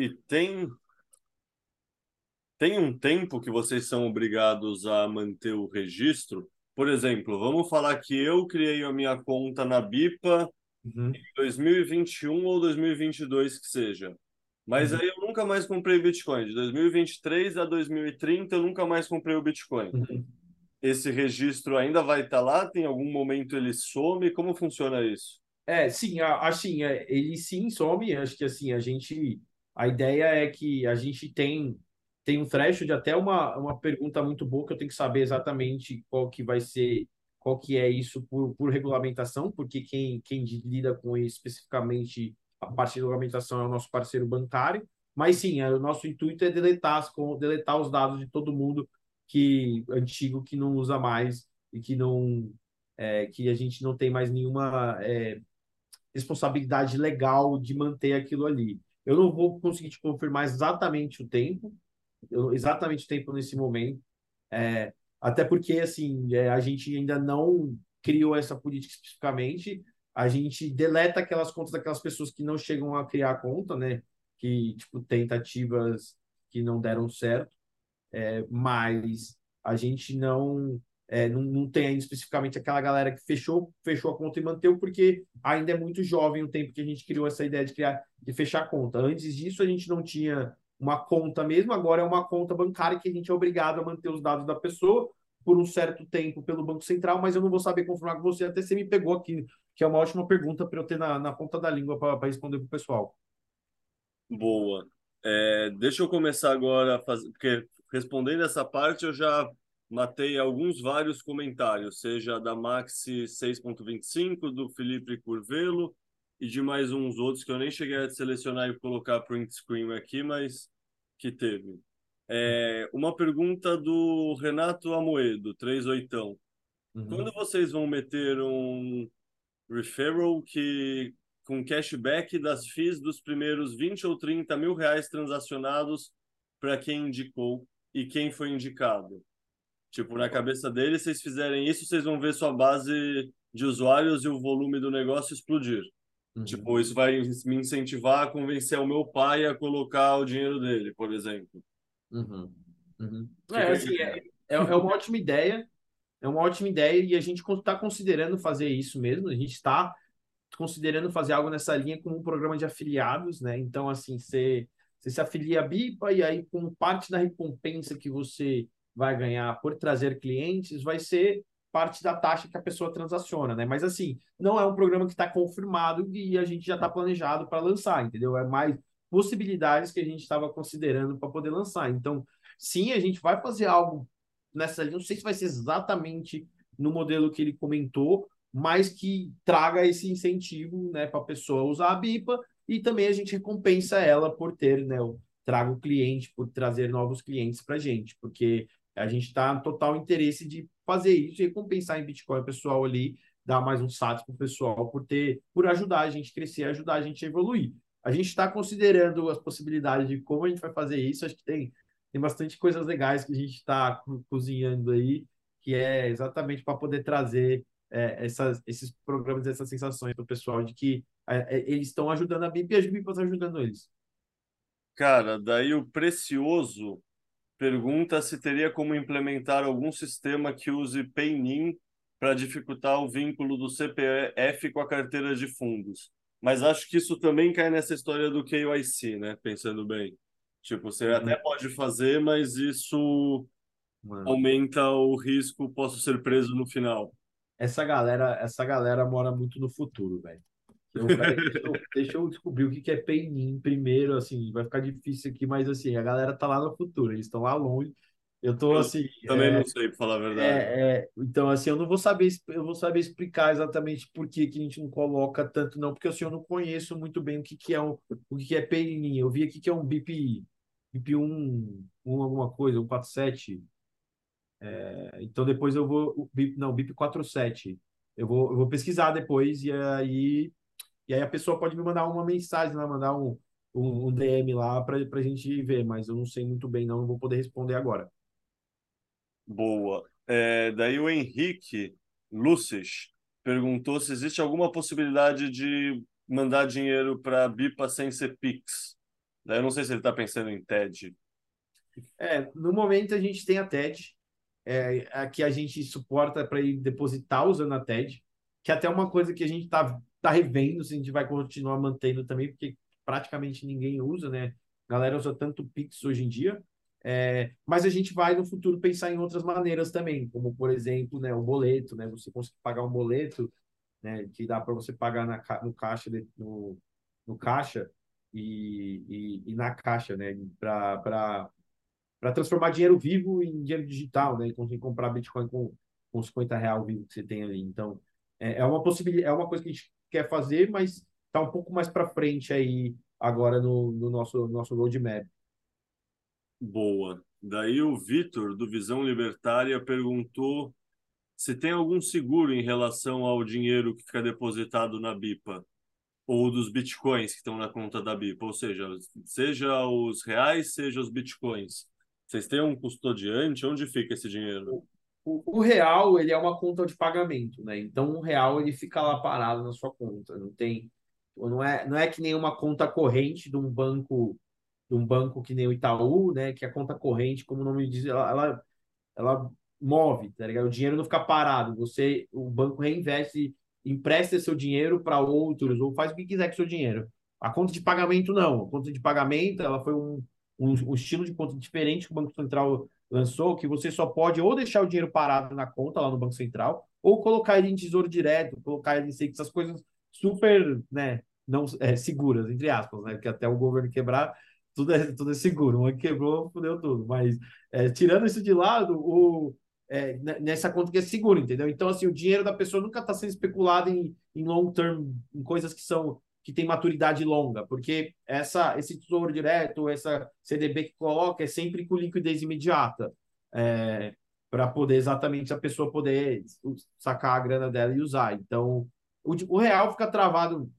E tem tem um tempo que vocês são obrigados a manter o registro? Por exemplo, vamos falar que eu criei a minha conta na BIPA uhum. em 2021 ou 2022 que seja. Mas uhum. aí eu nunca mais comprei Bitcoin. De 2023 a 2030 eu nunca mais comprei o Bitcoin. Uhum. Esse registro ainda vai estar lá? Tem algum momento ele some? Como funciona isso? É, sim, assim, é, ele sim some. Acho que assim, a gente. A ideia é que a gente tem tem um threshold, até uma, uma pergunta muito boa que eu tenho que saber exatamente qual que vai ser, qual que é isso por, por regulamentação, porque quem, quem lida com isso especificamente, a parte de regulamentação é o nosso parceiro bancário, mas sim, é, o nosso intuito é deletar, deletar os dados de todo mundo que antigo que não usa mais e que não é, que a gente não tem mais nenhuma é, responsabilidade legal de manter aquilo ali. Eu não vou conseguir te confirmar exatamente o tempo, exatamente o tempo nesse momento. É, até porque, assim, é, a gente ainda não criou essa política especificamente. A gente deleta aquelas contas daquelas pessoas que não chegam a criar conta, né? Que, tipo, tentativas que não deram certo. É, mas a gente não, é, não, não tem ainda especificamente aquela galera que fechou, fechou a conta e manteve, porque ainda é muito jovem o tempo que a gente criou essa ideia de criar, de fechar a conta. Antes disso, a gente não tinha uma conta mesmo, agora é uma conta bancária que a gente é obrigado a manter os dados da pessoa por um certo tempo pelo Banco Central, mas eu não vou saber confirmar com você, até você me pegou aqui, que é uma ótima pergunta para eu ter na, na ponta da língua para responder para o pessoal. Boa. É, deixa eu começar agora, a fazer, porque respondendo essa parte eu já matei alguns vários comentários, seja da Maxi 6.25, do Felipe Curvelo, e de mais uns outros que eu nem cheguei a selecionar e colocar print screen aqui, mas que teve. É, uma pergunta do Renato Amoedo, 38. Uhum. Quando vocês vão meter um referral que com cashback das FIIs dos primeiros 20 ou 30 mil reais transacionados para quem indicou e quem foi indicado? Tipo, na cabeça deles, se vocês fizerem isso, vocês vão ver sua base de usuários e o volume do negócio explodir. Uhum. Tipo, isso vai me incentivar a convencer o meu pai a colocar o dinheiro dele, por exemplo. Uhum. Uhum. É, assim, é, é, é uma ótima ideia. É uma ótima ideia e a gente está considerando fazer isso mesmo. A gente está considerando fazer algo nessa linha como um programa de afiliados, né? Então, assim, você, você se afilia a BIPA e aí, com parte da recompensa que você vai ganhar por trazer clientes, vai ser parte da taxa que a pessoa transaciona, né? Mas assim, não é um programa que está confirmado e a gente já está planejado para lançar, entendeu? É mais possibilidades que a gente estava considerando para poder lançar. Então, sim, a gente vai fazer algo nessa linha. Não sei se vai ser exatamente no modelo que ele comentou, mas que traga esse incentivo, né, para a pessoa usar a BIPA e também a gente recompensa ela por ter, né, o, traga o cliente, por trazer novos clientes para a gente, porque a gente está no total interesse de fazer isso e recompensar em Bitcoin o pessoal ali, dar mais um SAT para o pessoal por ter, por ajudar a gente a crescer, ajudar a gente a evoluir. A gente está considerando as possibilidades de como a gente vai fazer isso. Acho que tem, tem bastante coisas legais que a gente está cozinhando aí, que é exatamente para poder trazer é, essas, esses programas, essas sensações do pessoal de que é, é, eles estão ajudando a BIP e as BIP estão ajudando eles. Cara, daí o Precioso pergunta se teria como implementar algum sistema que use Paynin para dificultar o vínculo do CPF com a carteira de fundos. Mas acho que isso também cai nessa história do KYC, né? Pensando bem. Tipo, você até pode fazer, mas isso Mano. aumenta o risco, posso ser preso no final. Essa galera, essa galera mora muito no futuro, velho. Deixa, eu, deixa, eu, descobrir o que é Penin primeiro, assim, vai ficar difícil aqui, mas assim, a galera tá lá no futuro, eles estão lá longe. Eu tô assim. também é, não sei, para falar a verdade. É, é, então, assim, eu não vou saber, eu vou saber explicar exatamente por que, que a gente não coloca tanto, não, porque assim, eu não conheço muito bem o que, que é um, o que, que é Penin. Eu vi aqui que é um BIP, BIP 1, 1 alguma coisa, 147. É, então depois eu vou. BIP, não, BIP 47. Eu vou, eu vou pesquisar depois e aí, e aí a pessoa pode me mandar uma mensagem lá, mandar um, um, um DM lá para a gente ver, mas eu não sei muito bem, não, não vou poder responder agora. Boa. É, daí o Henrique Lucis perguntou se existe alguma possibilidade de mandar dinheiro para a BIPA sem ser PIX. Daí eu não sei se ele está pensando em TED. É, no momento a gente tem a TED, é, a que a gente suporta para ir depositar usando a TED, que é até uma coisa que a gente está tá revendo se a gente vai continuar mantendo também, porque praticamente ninguém usa, né? A galera usa tanto Pix hoje em dia. É, mas a gente vai no futuro pensar em outras maneiras também, como por exemplo, né, o boleto, né? Você conseguir pagar um boleto, né? Que dá para você pagar na, no caixa no, no caixa e, e, e na caixa, né? Para transformar dinheiro vivo em dinheiro digital, né? E conseguir comprar Bitcoin com, com 50 real vivo que você tem ali. Então, é, é uma possibilidade, é uma coisa que a gente quer fazer, mas está um pouco mais para frente aí agora no, no nosso, nosso roadmap. Boa. Daí o Vitor, do Visão Libertária, perguntou se tem algum seguro em relação ao dinheiro que fica depositado na BIPA ou dos bitcoins que estão na conta da BIPA, ou seja, seja os reais, seja os bitcoins. Vocês têm um custodiante? Onde fica esse dinheiro? O, o, real, ele é uma conta de pagamento, né? Então, o real, ele fica lá parado na sua conta. Não tem... Não é, não é que nem uma conta corrente de um banco de um banco que nem o Itaú, né? Que a conta corrente, como o nome diz, ela, ela, ela move, tá ligado? O dinheiro não fica parado. Você, o banco reinveste, empresta seu dinheiro para outros, ou faz o que quiser com seu dinheiro. A conta de pagamento, não. A conta de pagamento, ela foi um um, um estilo de conta diferente que o Banco Central lançou, que você só pode ou deixar o dinheiro parado na conta lá no Banco Central, ou colocar ele em tesouro direto, colocar ele em essas coisas super, né, não é, seguras, entre aspas, né, porque até o governo quebrar, tudo é, tudo é seguro. Uma quebrou, fudeu tudo. Mas, é, tirando isso de lado, o, é, nessa conta que é seguro, entendeu? Então, assim, o dinheiro da pessoa nunca está sendo especulado em, em long term, em coisas que são que tem maturidade longa, porque essa esse tesouro direto, essa CDB que coloca é sempre com liquidez imediata, é, para poder exatamente a pessoa poder sacar a grana dela e usar. Então, o, o real fica travado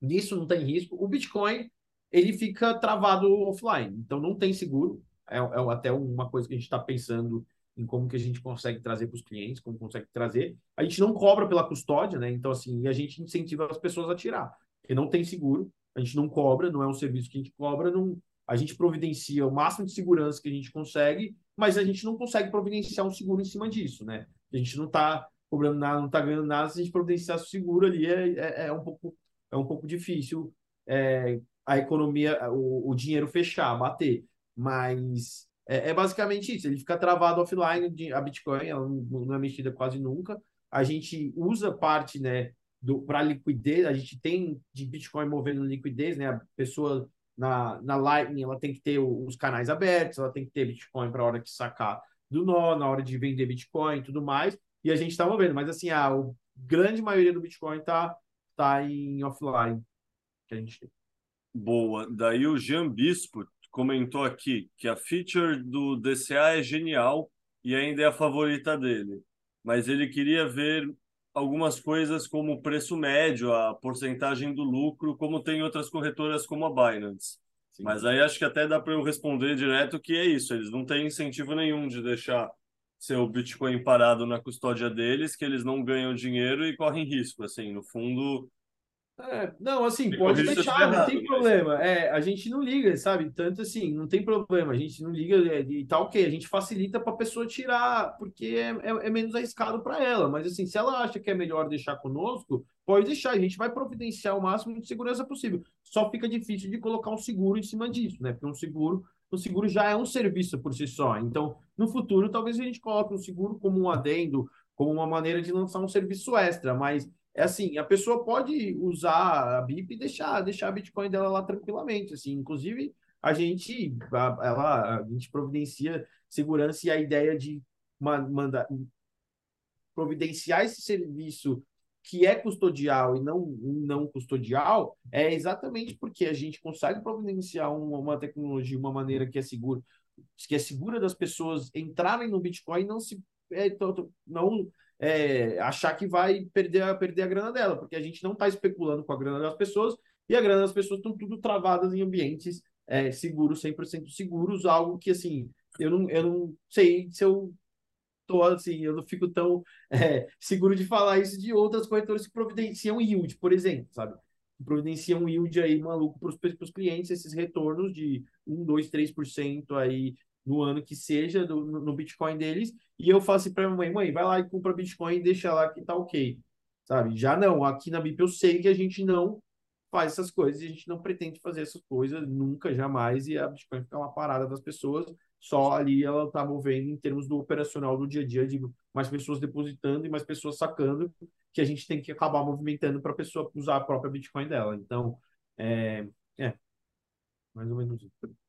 nisso, não tem risco. O Bitcoin ele fica travado offline, então não tem seguro. É, é até uma coisa que a gente está pensando em como que a gente consegue trazer para os clientes, como consegue trazer. A gente não cobra pela custódia, né? Então, assim, a gente incentiva as pessoas a tirar porque não tem seguro, a gente não cobra, não é um serviço que a gente cobra, não, a gente providencia o máximo de segurança que a gente consegue, mas a gente não consegue providenciar um seguro em cima disso, né? A gente não está cobrando nada, não está ganhando nada, se a gente providenciar seguro ali é, é, é, um, pouco, é um pouco difícil é, a economia, o, o dinheiro fechar, bater. Mas é, é, basicamente isso, ele fica travado offline, a Bitcoin ela não, não é mexida quase nunca. A gente usa parte né, para liquidez, a gente tem de Bitcoin movendo liquidez, né? A pessoa na, na Lightning ela tem que ter os canais abertos, ela tem que ter Bitcoin para a hora de sacar do nó, na hora de vender Bitcoin e tudo mais, e a gente está movendo, mas assim, a, a grande maioria do Bitcoin está tá em offline que a gente tem. Boa. Daí o Jean Bispo comentou aqui que a feature do DCA é genial e ainda é a favorita dele, mas ele queria ver algumas coisas como o preço médio, a porcentagem do lucro, como tem outras corretoras como a Binance. Sim. Mas aí acho que até dá para eu responder direto que é isso, eles não têm incentivo nenhum de deixar seu Bitcoin parado na custódia deles, que eles não ganham dinheiro e correm risco. Assim, no fundo, É, não, assim, pode deixar, não tem problema. É, a gente não liga, sabe? Tanto assim, não tem problema. A gente não liga é, e tá ok. A gente facilita para a pessoa tirar, porque é, é, é menos arriscado para ela. Mas assim, se ela acha que é melhor deixar conosco, pode deixar. A gente vai providenciar o máximo de segurança possível. Só fica difícil de colocar um seguro em cima disso, né? Porque um seguro, o seguro já é um serviço por si só. Então, no futuro, talvez a gente coloque um seguro como um adendo, como uma maneira de lançar um serviço extra, mas é assim, a pessoa pode usar a BIP e deixar, deixar a Bitcoin dela lá tranquilamente, assim, inclusive a gente, a, ela, a gente providencia segurança e a ideia de ma- mandar providenciar esse serviço que é custodial e não não custodial é exatamente porque a gente consegue providenciar uma, uma tecnologia, uma maneira que é segura, que é segura das pessoas entrarem no Bitcoin e não se é, não é, achar que vai perder a, perder a grana dela, porque a gente não está especulando com a grana das pessoas e a grana das pessoas estão tudo travadas em ambientes é, seguros, 100% seguros, algo que, assim, eu não, eu não sei se eu tô, assim, eu não fico tão é, seguro de falar isso de outras corretoras que providenciam yield, por exemplo, sabe? Providenciam yield aí maluco para os clientes, esses retornos de 1, 2, 3% aí no ano que seja do, no, Bitcoin deles, e eu falo assim para minha mãe, mãe, vai lá e compra Bitcoin e deixa lá que tá ok, sabe? Já não, aqui na BIP eu sei que a gente não faz essas coisas e a gente não pretende fazer essas coisas nunca, jamais, e a Bitcoin fica uma parada das pessoas, só ali ela tá movendo em termos do operacional do dia a dia, de mais pessoas depositando e mais pessoas sacando, que a gente tem que acabar movimentando para a pessoa usar a própria Bitcoin dela. Então, é, é mais ou menos isso.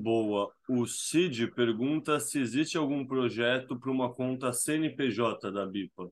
Boa. O Cid pergunta se existe algum projeto para uma conta CNPJ da BIPA.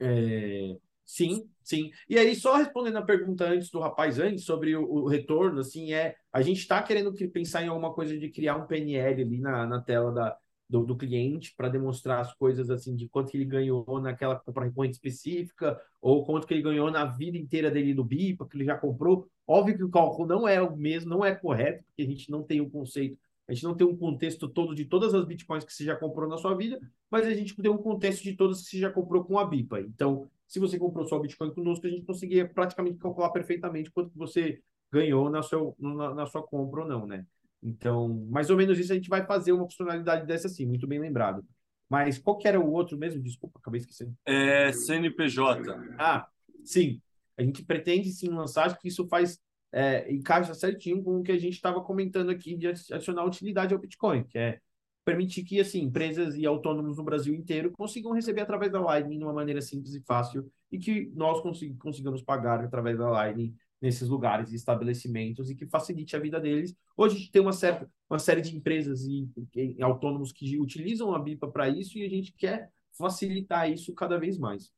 É, sim, sim. E aí, só respondendo a pergunta antes do rapaz antes sobre o, o retorno, assim, é a gente está querendo que- pensar em alguma coisa de criar um PNL ali na, na tela da, do, do cliente para demonstrar as coisas assim de quanto que ele ganhou naquela compra recorrente específica ou quanto que ele ganhou na vida inteira dele no BIPA, que ele já comprou. Óbvio que o cálculo não é o mesmo, não é correto, porque a gente não tem o conceito, a gente não tem um contexto todo de todas as bitcoins que você já comprou na sua vida, mas a gente tem um contexto de todas que você já comprou com a BIPA. Então, se você comprou só Bitcoin conosco, a gente conseguia praticamente calcular perfeitamente quanto que você ganhou na, seu, na, na sua compra ou não, né? Então, mais ou menos isso a gente vai fazer uma funcionalidade dessa assim, muito bem lembrado. Mas qual que era o outro mesmo? Desculpa, acabei esquecendo. É CNPJ. Ah, sim. A gente pretende sim lançar, acho que isso faz é, encaixa certinho com o que a gente estava comentando aqui de adicionar utilidade ao Bitcoin, que é permitir que assim empresas e autônomos no Brasil inteiro consigam receber através da Lightning de uma maneira simples e fácil e que nós consig consigamos pagar através da Lightning nesses lugares e estabelecimentos e que facilite a vida deles. Hoje a gente tem uma, certa, uma série de empresas e, e autônomos que utilizam a BIPA para isso e a gente quer facilitar isso cada vez mais.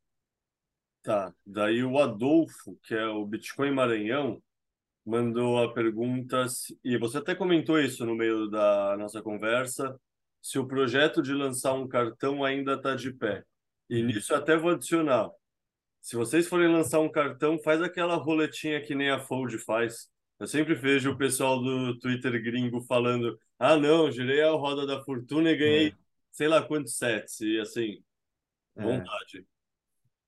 Tá. Daí o Adolfo, que é o Bitcoin Maranhão, mandou a pergunta, e você até comentou isso no meio da nossa conversa, se o projeto de lançar um cartão ainda está de pé. E nisso até vou adicionar. Se vocês forem lançar um cartão, faz aquela roletinha que nem a Fold faz. Eu sempre vejo o pessoal do Twitter gringo falando: ah, não, girei a roda da fortuna e ganhei É. sei lá quantos sets. E assim, É. vontade.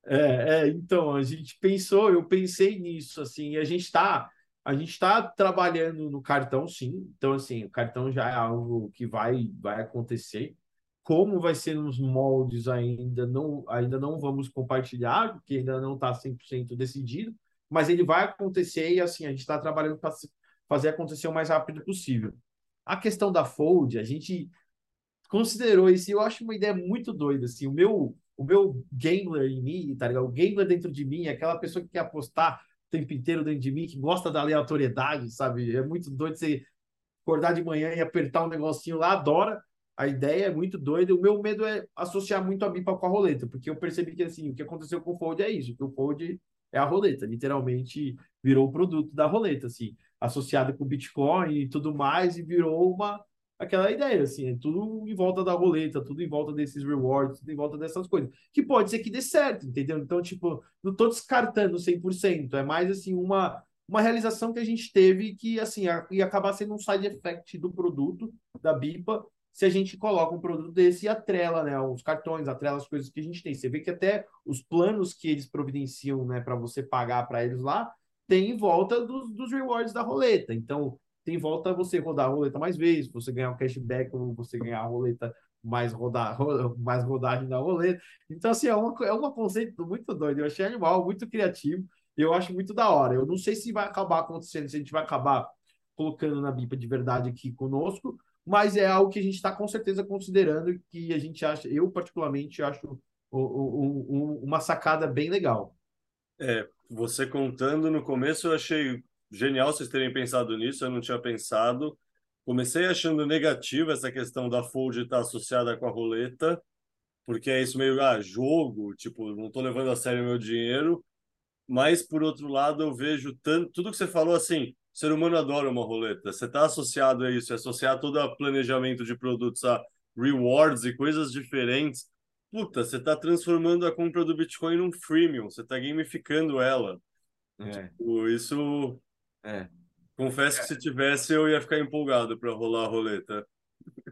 É, é, então, a gente pensou, eu pensei nisso, assim, e a gente está a gente tá trabalhando no cartão, sim. Então, assim, o cartão já é algo que vai, vai acontecer. Como vai ser nos moldes ainda não, ainda não vamos compartilhar, porque ainda não está 100% decidido, mas ele vai acontecer e, assim, a gente está trabalhando para fazer acontecer o mais rápido possível. A questão da Fold, a gente considerou isso e eu acho uma ideia muito doida, assim, o meu o meu gambler em mim, tá ligado? O gambler dentro de mim, aquela pessoa que quer apostar o tempo inteiro dentro de mim, que gosta da aleatoriedade, sabe? É muito doido você acordar de manhã e apertar um negocinho lá, adora. A ideia é muito doida. O meu medo é associar muito a BIPA com a roleta, porque eu percebi que assim, o que aconteceu com o Fold é isso, que o Fold é a roleta, literalmente virou o produto da roleta, assim, associado com Bitcoin e tudo mais, e virou uma aquela ideia, assim, é tudo em volta da roleta, tudo em volta desses rewards, tudo em volta dessas coisas, que pode ser que dê certo, entendeu? Então, tipo, não tô descartando 100%, é mais, assim, uma, uma realização que a gente teve que, assim, ia acabar sendo um side effect do produto, da BIPA, se a gente coloca um produto desse e atrela, né, os cartões, atrela as coisas que a gente tem. Você vê que até os planos que eles providenciam, né, para você pagar para eles lá, tem em volta dos, dos rewards da roleta. Então, tem em volta você rodar a roleta mais vezes, você ganhar um cashback ou você ganhar a roleta mais rodar, mais rodagem da roleta. Então, assim, é, uma, é um conceito muito doido. Eu achei animal, muito criativo. Eu acho muito da hora. Eu não sei se vai acabar acontecendo, se a gente vai acabar colocando na BIPA de verdade aqui conosco, mas é algo que a gente está com certeza considerando que a gente acha, eu particularmente acho uma sacada bem legal. É, você contando no começo, eu achei genial vocês terem pensado nisso, eu não tinha pensado. Comecei achando negativo essa questão da Fold estar associada com a roleta, porque é isso meio, ah, jogo, tipo, não estou levando a sério meu dinheiro. Mas, por outro lado, eu vejo tanto, tudo que você falou assim, o ser humano adora uma roleta. Você está associado a isso, é associar todo o planejamento de produtos a rewards e coisas diferentes. Puta, você está transformando a compra do Bitcoin num freemium, você está gamificando ela. É. Tipo, isso. É. Confesso que se tivesse, eu ia ficar empolgado para rolar a roleta.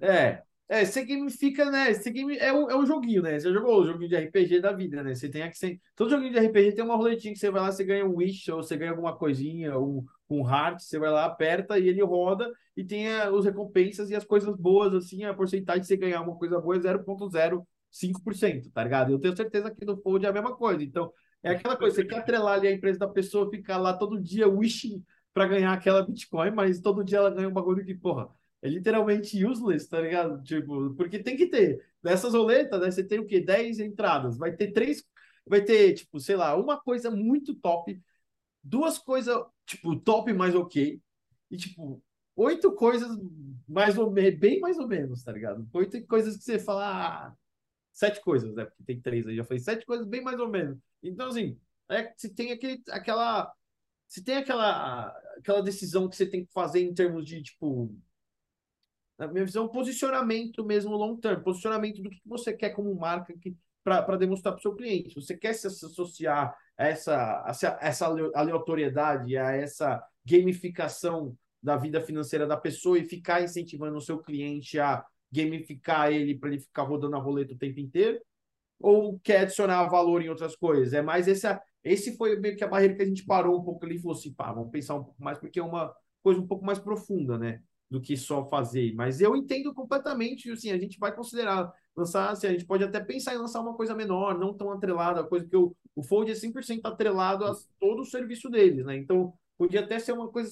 É, é, você gamifica, né? Você game é, um, é um joguinho, né? Você jogou o joguinho de RPG da vida, né? Você tem que Todo joguinho de RPG tem uma roletinha que você vai lá, você ganha um wish, ou você ganha alguma coisinha, um, um heart, você vai lá, aperta e ele roda e tem as recompensas e as coisas boas, assim, a porcentagem de você ganhar uma coisa boa é 0,05%, tá ligado? Eu tenho certeza que no Fold é a mesma coisa. Então, é aquela coisa, você quer atrelar ali a empresa da pessoa, ficar lá todo dia wishing para ganhar aquela Bitcoin, mas todo dia ela ganha um bagulho que, porra é literalmente useless, tá ligado? Tipo, porque tem que ter. Nessas roletas, né, você tem o quê? 10 entradas. Vai ter três. Vai ter, tipo, sei lá, uma coisa muito top, duas coisas, tipo, top mais ok. E, tipo, oito coisas mais ou menos, bem mais ou menos, tá ligado? Oito coisas que você fala. Ah, sete coisas, né? Porque tem três aí, já falei sete coisas bem mais ou menos. Então, assim, é, se tem aquele, aquela. Se tem aquela, aquela decisão que você tem que fazer em termos de, tipo, na minha visão, posicionamento mesmo long term, posicionamento do que você quer como marca para demonstrar para o seu cliente. Você quer se associar a essa, a essa aleatoriedade, a essa gamificação da vida financeira da pessoa e ficar incentivando o seu cliente a gamificar ele para ele ficar rodando a roleta o tempo inteiro? Ou quer adicionar valor em outras coisas? É mais essa. Esse foi meio que a barreira que a gente parou um pouco ali e falou assim: pá, vamos pensar um pouco mais, porque é uma coisa um pouco mais profunda, né? do que só fazer. Mas eu entendo completamente, assim, a gente vai considerar lançar, assim, a gente pode até pensar em lançar uma coisa menor, não tão atrelada, coisa que o, o Fold é 100% atrelado a todo o serviço deles, né? Então, podia até ser uma coisa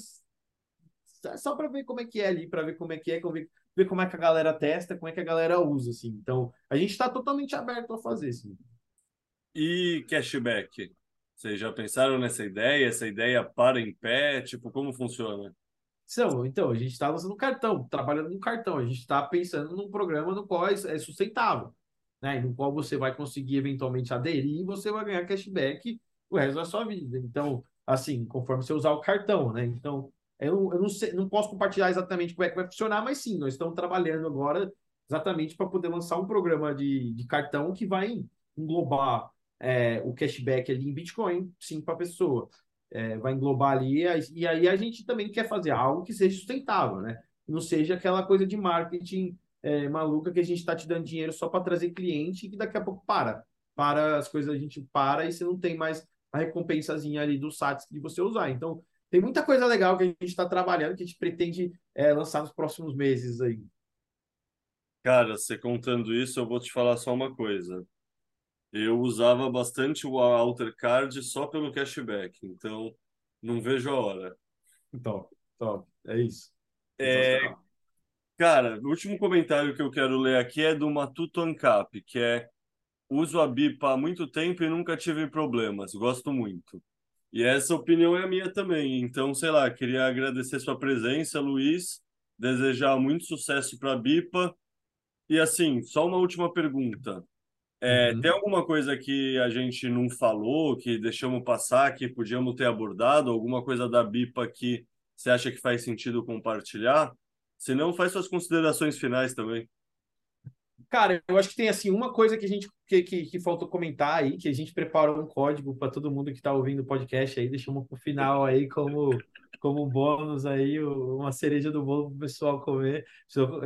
só para ver como é que é ali, para ver como é que é, ver, ver como é que a galera testa, como é que a galera usa, assim. Então, a gente está totalmente aberto a fazer, assim. E cashback? Vocês já pensaram nessa ideia? Essa ideia para em pé? Tipo, como funciona? Então, a gente está lançando cartão, trabalhando no cartão, a gente está pensando num programa no qual é, é sustentável, né? No qual você vai conseguir eventualmente aderir e você vai ganhar cashback o resto da sua vida. Então, assim, conforme você usar o cartão, né? Então, eu, eu não, sei, não posso compartilhar exatamente como é que vai funcionar, mas sim, nós estamos trabalhando agora exatamente para poder lançar um programa de, de cartão que vai englobar é, o cashback ali em Bitcoin, sim, para a pessoa é, vai englobar ali, e aí a gente também quer fazer algo que seja sustentável, né? Não seja aquela coisa de marketing é, maluca que a gente está te dando dinheiro só para trazer cliente e que daqui a pouco para. Para as coisas a gente para e você não tem mais a recompensazinha ali do SATS de você usar. Então, tem muita coisa legal que a gente está trabalhando que a gente pretende é, lançar nos próximos meses aí. Cara, você contando isso, eu vou te falar só uma coisa eu usava bastante o Alter Card só pelo cashback, então não vejo a hora. Top, top, é isso. É, cara, o último comentário que eu quero ler aqui é do Matuto Ancap, que é uso a BIPA há muito tempo e nunca tive problemas, gosto muito. E essa opinião é a minha também, então, sei lá, queria agradecer sua presença, Luiz, desejar muito sucesso para a BIPA. E assim, só uma última pergunta. É, uhum. Tem alguma coisa que a gente não falou, que deixamos passar, que podíamos ter abordado? Alguma coisa da BIPA que você acha que faz sentido compartilhar? Se não, faz suas considerações finais também. Cara, eu acho que tem assim uma coisa que a gente que, que, que faltou comentar aí, que a gente preparou um código para todo mundo que está ouvindo o podcast aí, deixamos para o final aí como como bônus aí, uma cereja do bolo para o pessoal comer.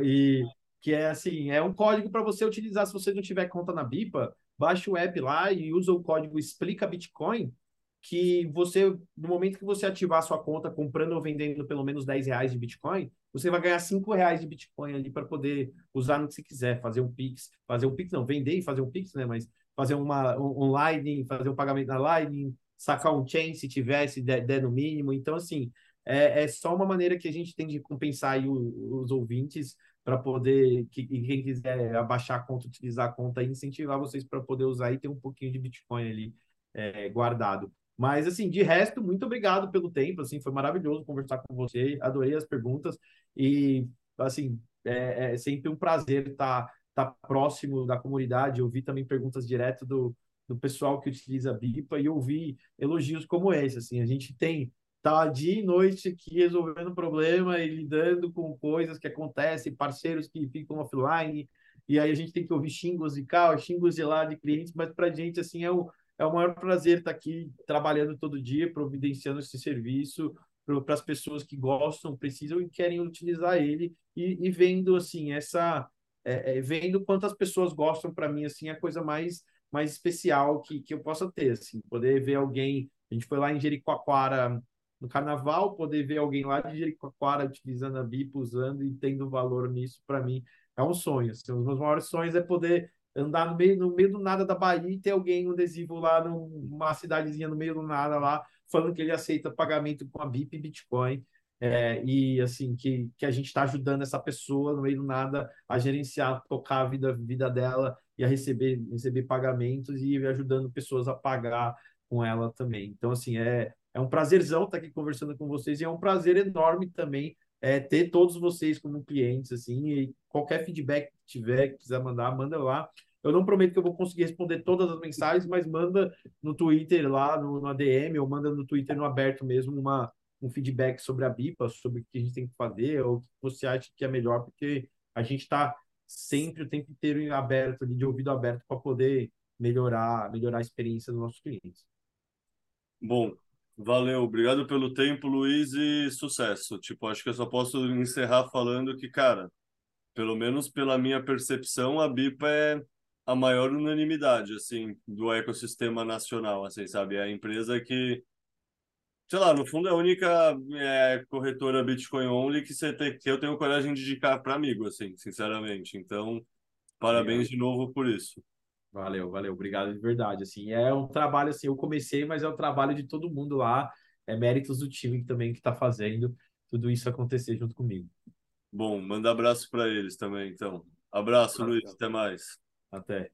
E que é assim, é um código para você utilizar se você não tiver conta na Bipa, baixa o app lá e usa o código explica Bitcoin, que você, no momento que você ativar sua conta comprando ou vendendo pelo menos 10 reais de Bitcoin, você vai ganhar 5 reais de Bitcoin ali para poder usar no que você quiser, fazer um Pix, fazer um Pix, não, vender e fazer um Pix, né? Mas fazer uma um, Lightning, fazer um pagamento na Lightning, sacar um chain se tivesse, der, der no mínimo. Então, assim, é, é só uma maneira que a gente tem de compensar os ouvintes para poder, que, quem quiser abaixar a conta, utilizar a conta e incentivar vocês para poder usar e ter um pouquinho de Bitcoin ali é, guardado. Mas, assim, de resto, muito obrigado pelo tempo, assim, foi maravilhoso conversar com você, adorei as perguntas e, assim, é, é sempre um prazer estar tá, tá próximo da comunidade, eu vi também perguntas direto do, do pessoal que utiliza a BIPA e ouvir elogios como esse, assim, a gente tem tá dia e noite aqui resolvendo problema e lidando com coisas que acontecem, parceiros que ficam offline, e aí a gente tem que ouvir xingos de cá, xingos de lá de clientes, mas para a gente, assim, é o, é o maior prazer estar tá aqui trabalhando todo dia, providenciando esse serviço para as pessoas que gostam, precisam e querem utilizar ele, e, e vendo, assim, essa... É, é, vendo quantas pessoas gostam, para mim, assim, é a coisa mais mais especial que, que eu possa ter, assim, poder ver alguém, a gente foi lá em Jericoacoara no carnaval, poder ver alguém lá de Jericoacoara utilizando a BIP, usando e tendo valor nisso, para mim, é um sonho. Assim, um dos meus maiores sonhos é poder andar no meio, no meio do nada da Bahia e ter alguém, um adesivo lá numa cidadezinha no meio do nada lá, falando que ele aceita pagamento com a BIP e Bitcoin. É, e assim, que, que a gente está ajudando essa pessoa no meio do nada a gerenciar, tocar a vida, vida dela e a receber, receber pagamentos e ajudando pessoas a pagar com ela também. Então, assim, é, é um prazerzão estar aqui conversando com vocês e é um prazer enorme também é, ter todos vocês como clientes, assim, e qualquer feedback que tiver, que quiser mandar, manda lá. Eu não prometo que eu vou conseguir responder todas as mensagens, mas manda no Twitter lá, no, no ADM, ou manda no Twitter no aberto mesmo uma, um feedback sobre a BIPA, sobre o que a gente tem que fazer, ou o que você acha que é melhor, porque a gente está sempre o tempo inteiro aberto, de ouvido aberto, para poder melhorar, melhorar a experiência dos nossos clientes. Bom, Valeu, obrigado pelo tempo, Luiz, e sucesso. Tipo, acho que eu só posso encerrar falando que, cara, pelo menos pela minha percepção, a BIPA é a maior unanimidade, assim, do ecossistema nacional, assim, sabe? É a empresa que, sei lá, no fundo é a única é, corretora Bitcoin only que, você tem, que eu tenho coragem de indicar para amigo, assim, sinceramente. Então, parabéns de novo por isso. Valeu, valeu, obrigado de verdade. Assim, é um trabalho assim, eu comecei, mas é um trabalho de todo mundo lá, é méritos do time também que está fazendo tudo isso acontecer junto comigo. Bom, manda abraço para eles também, então. Abraço, Luiz, até mais. Até.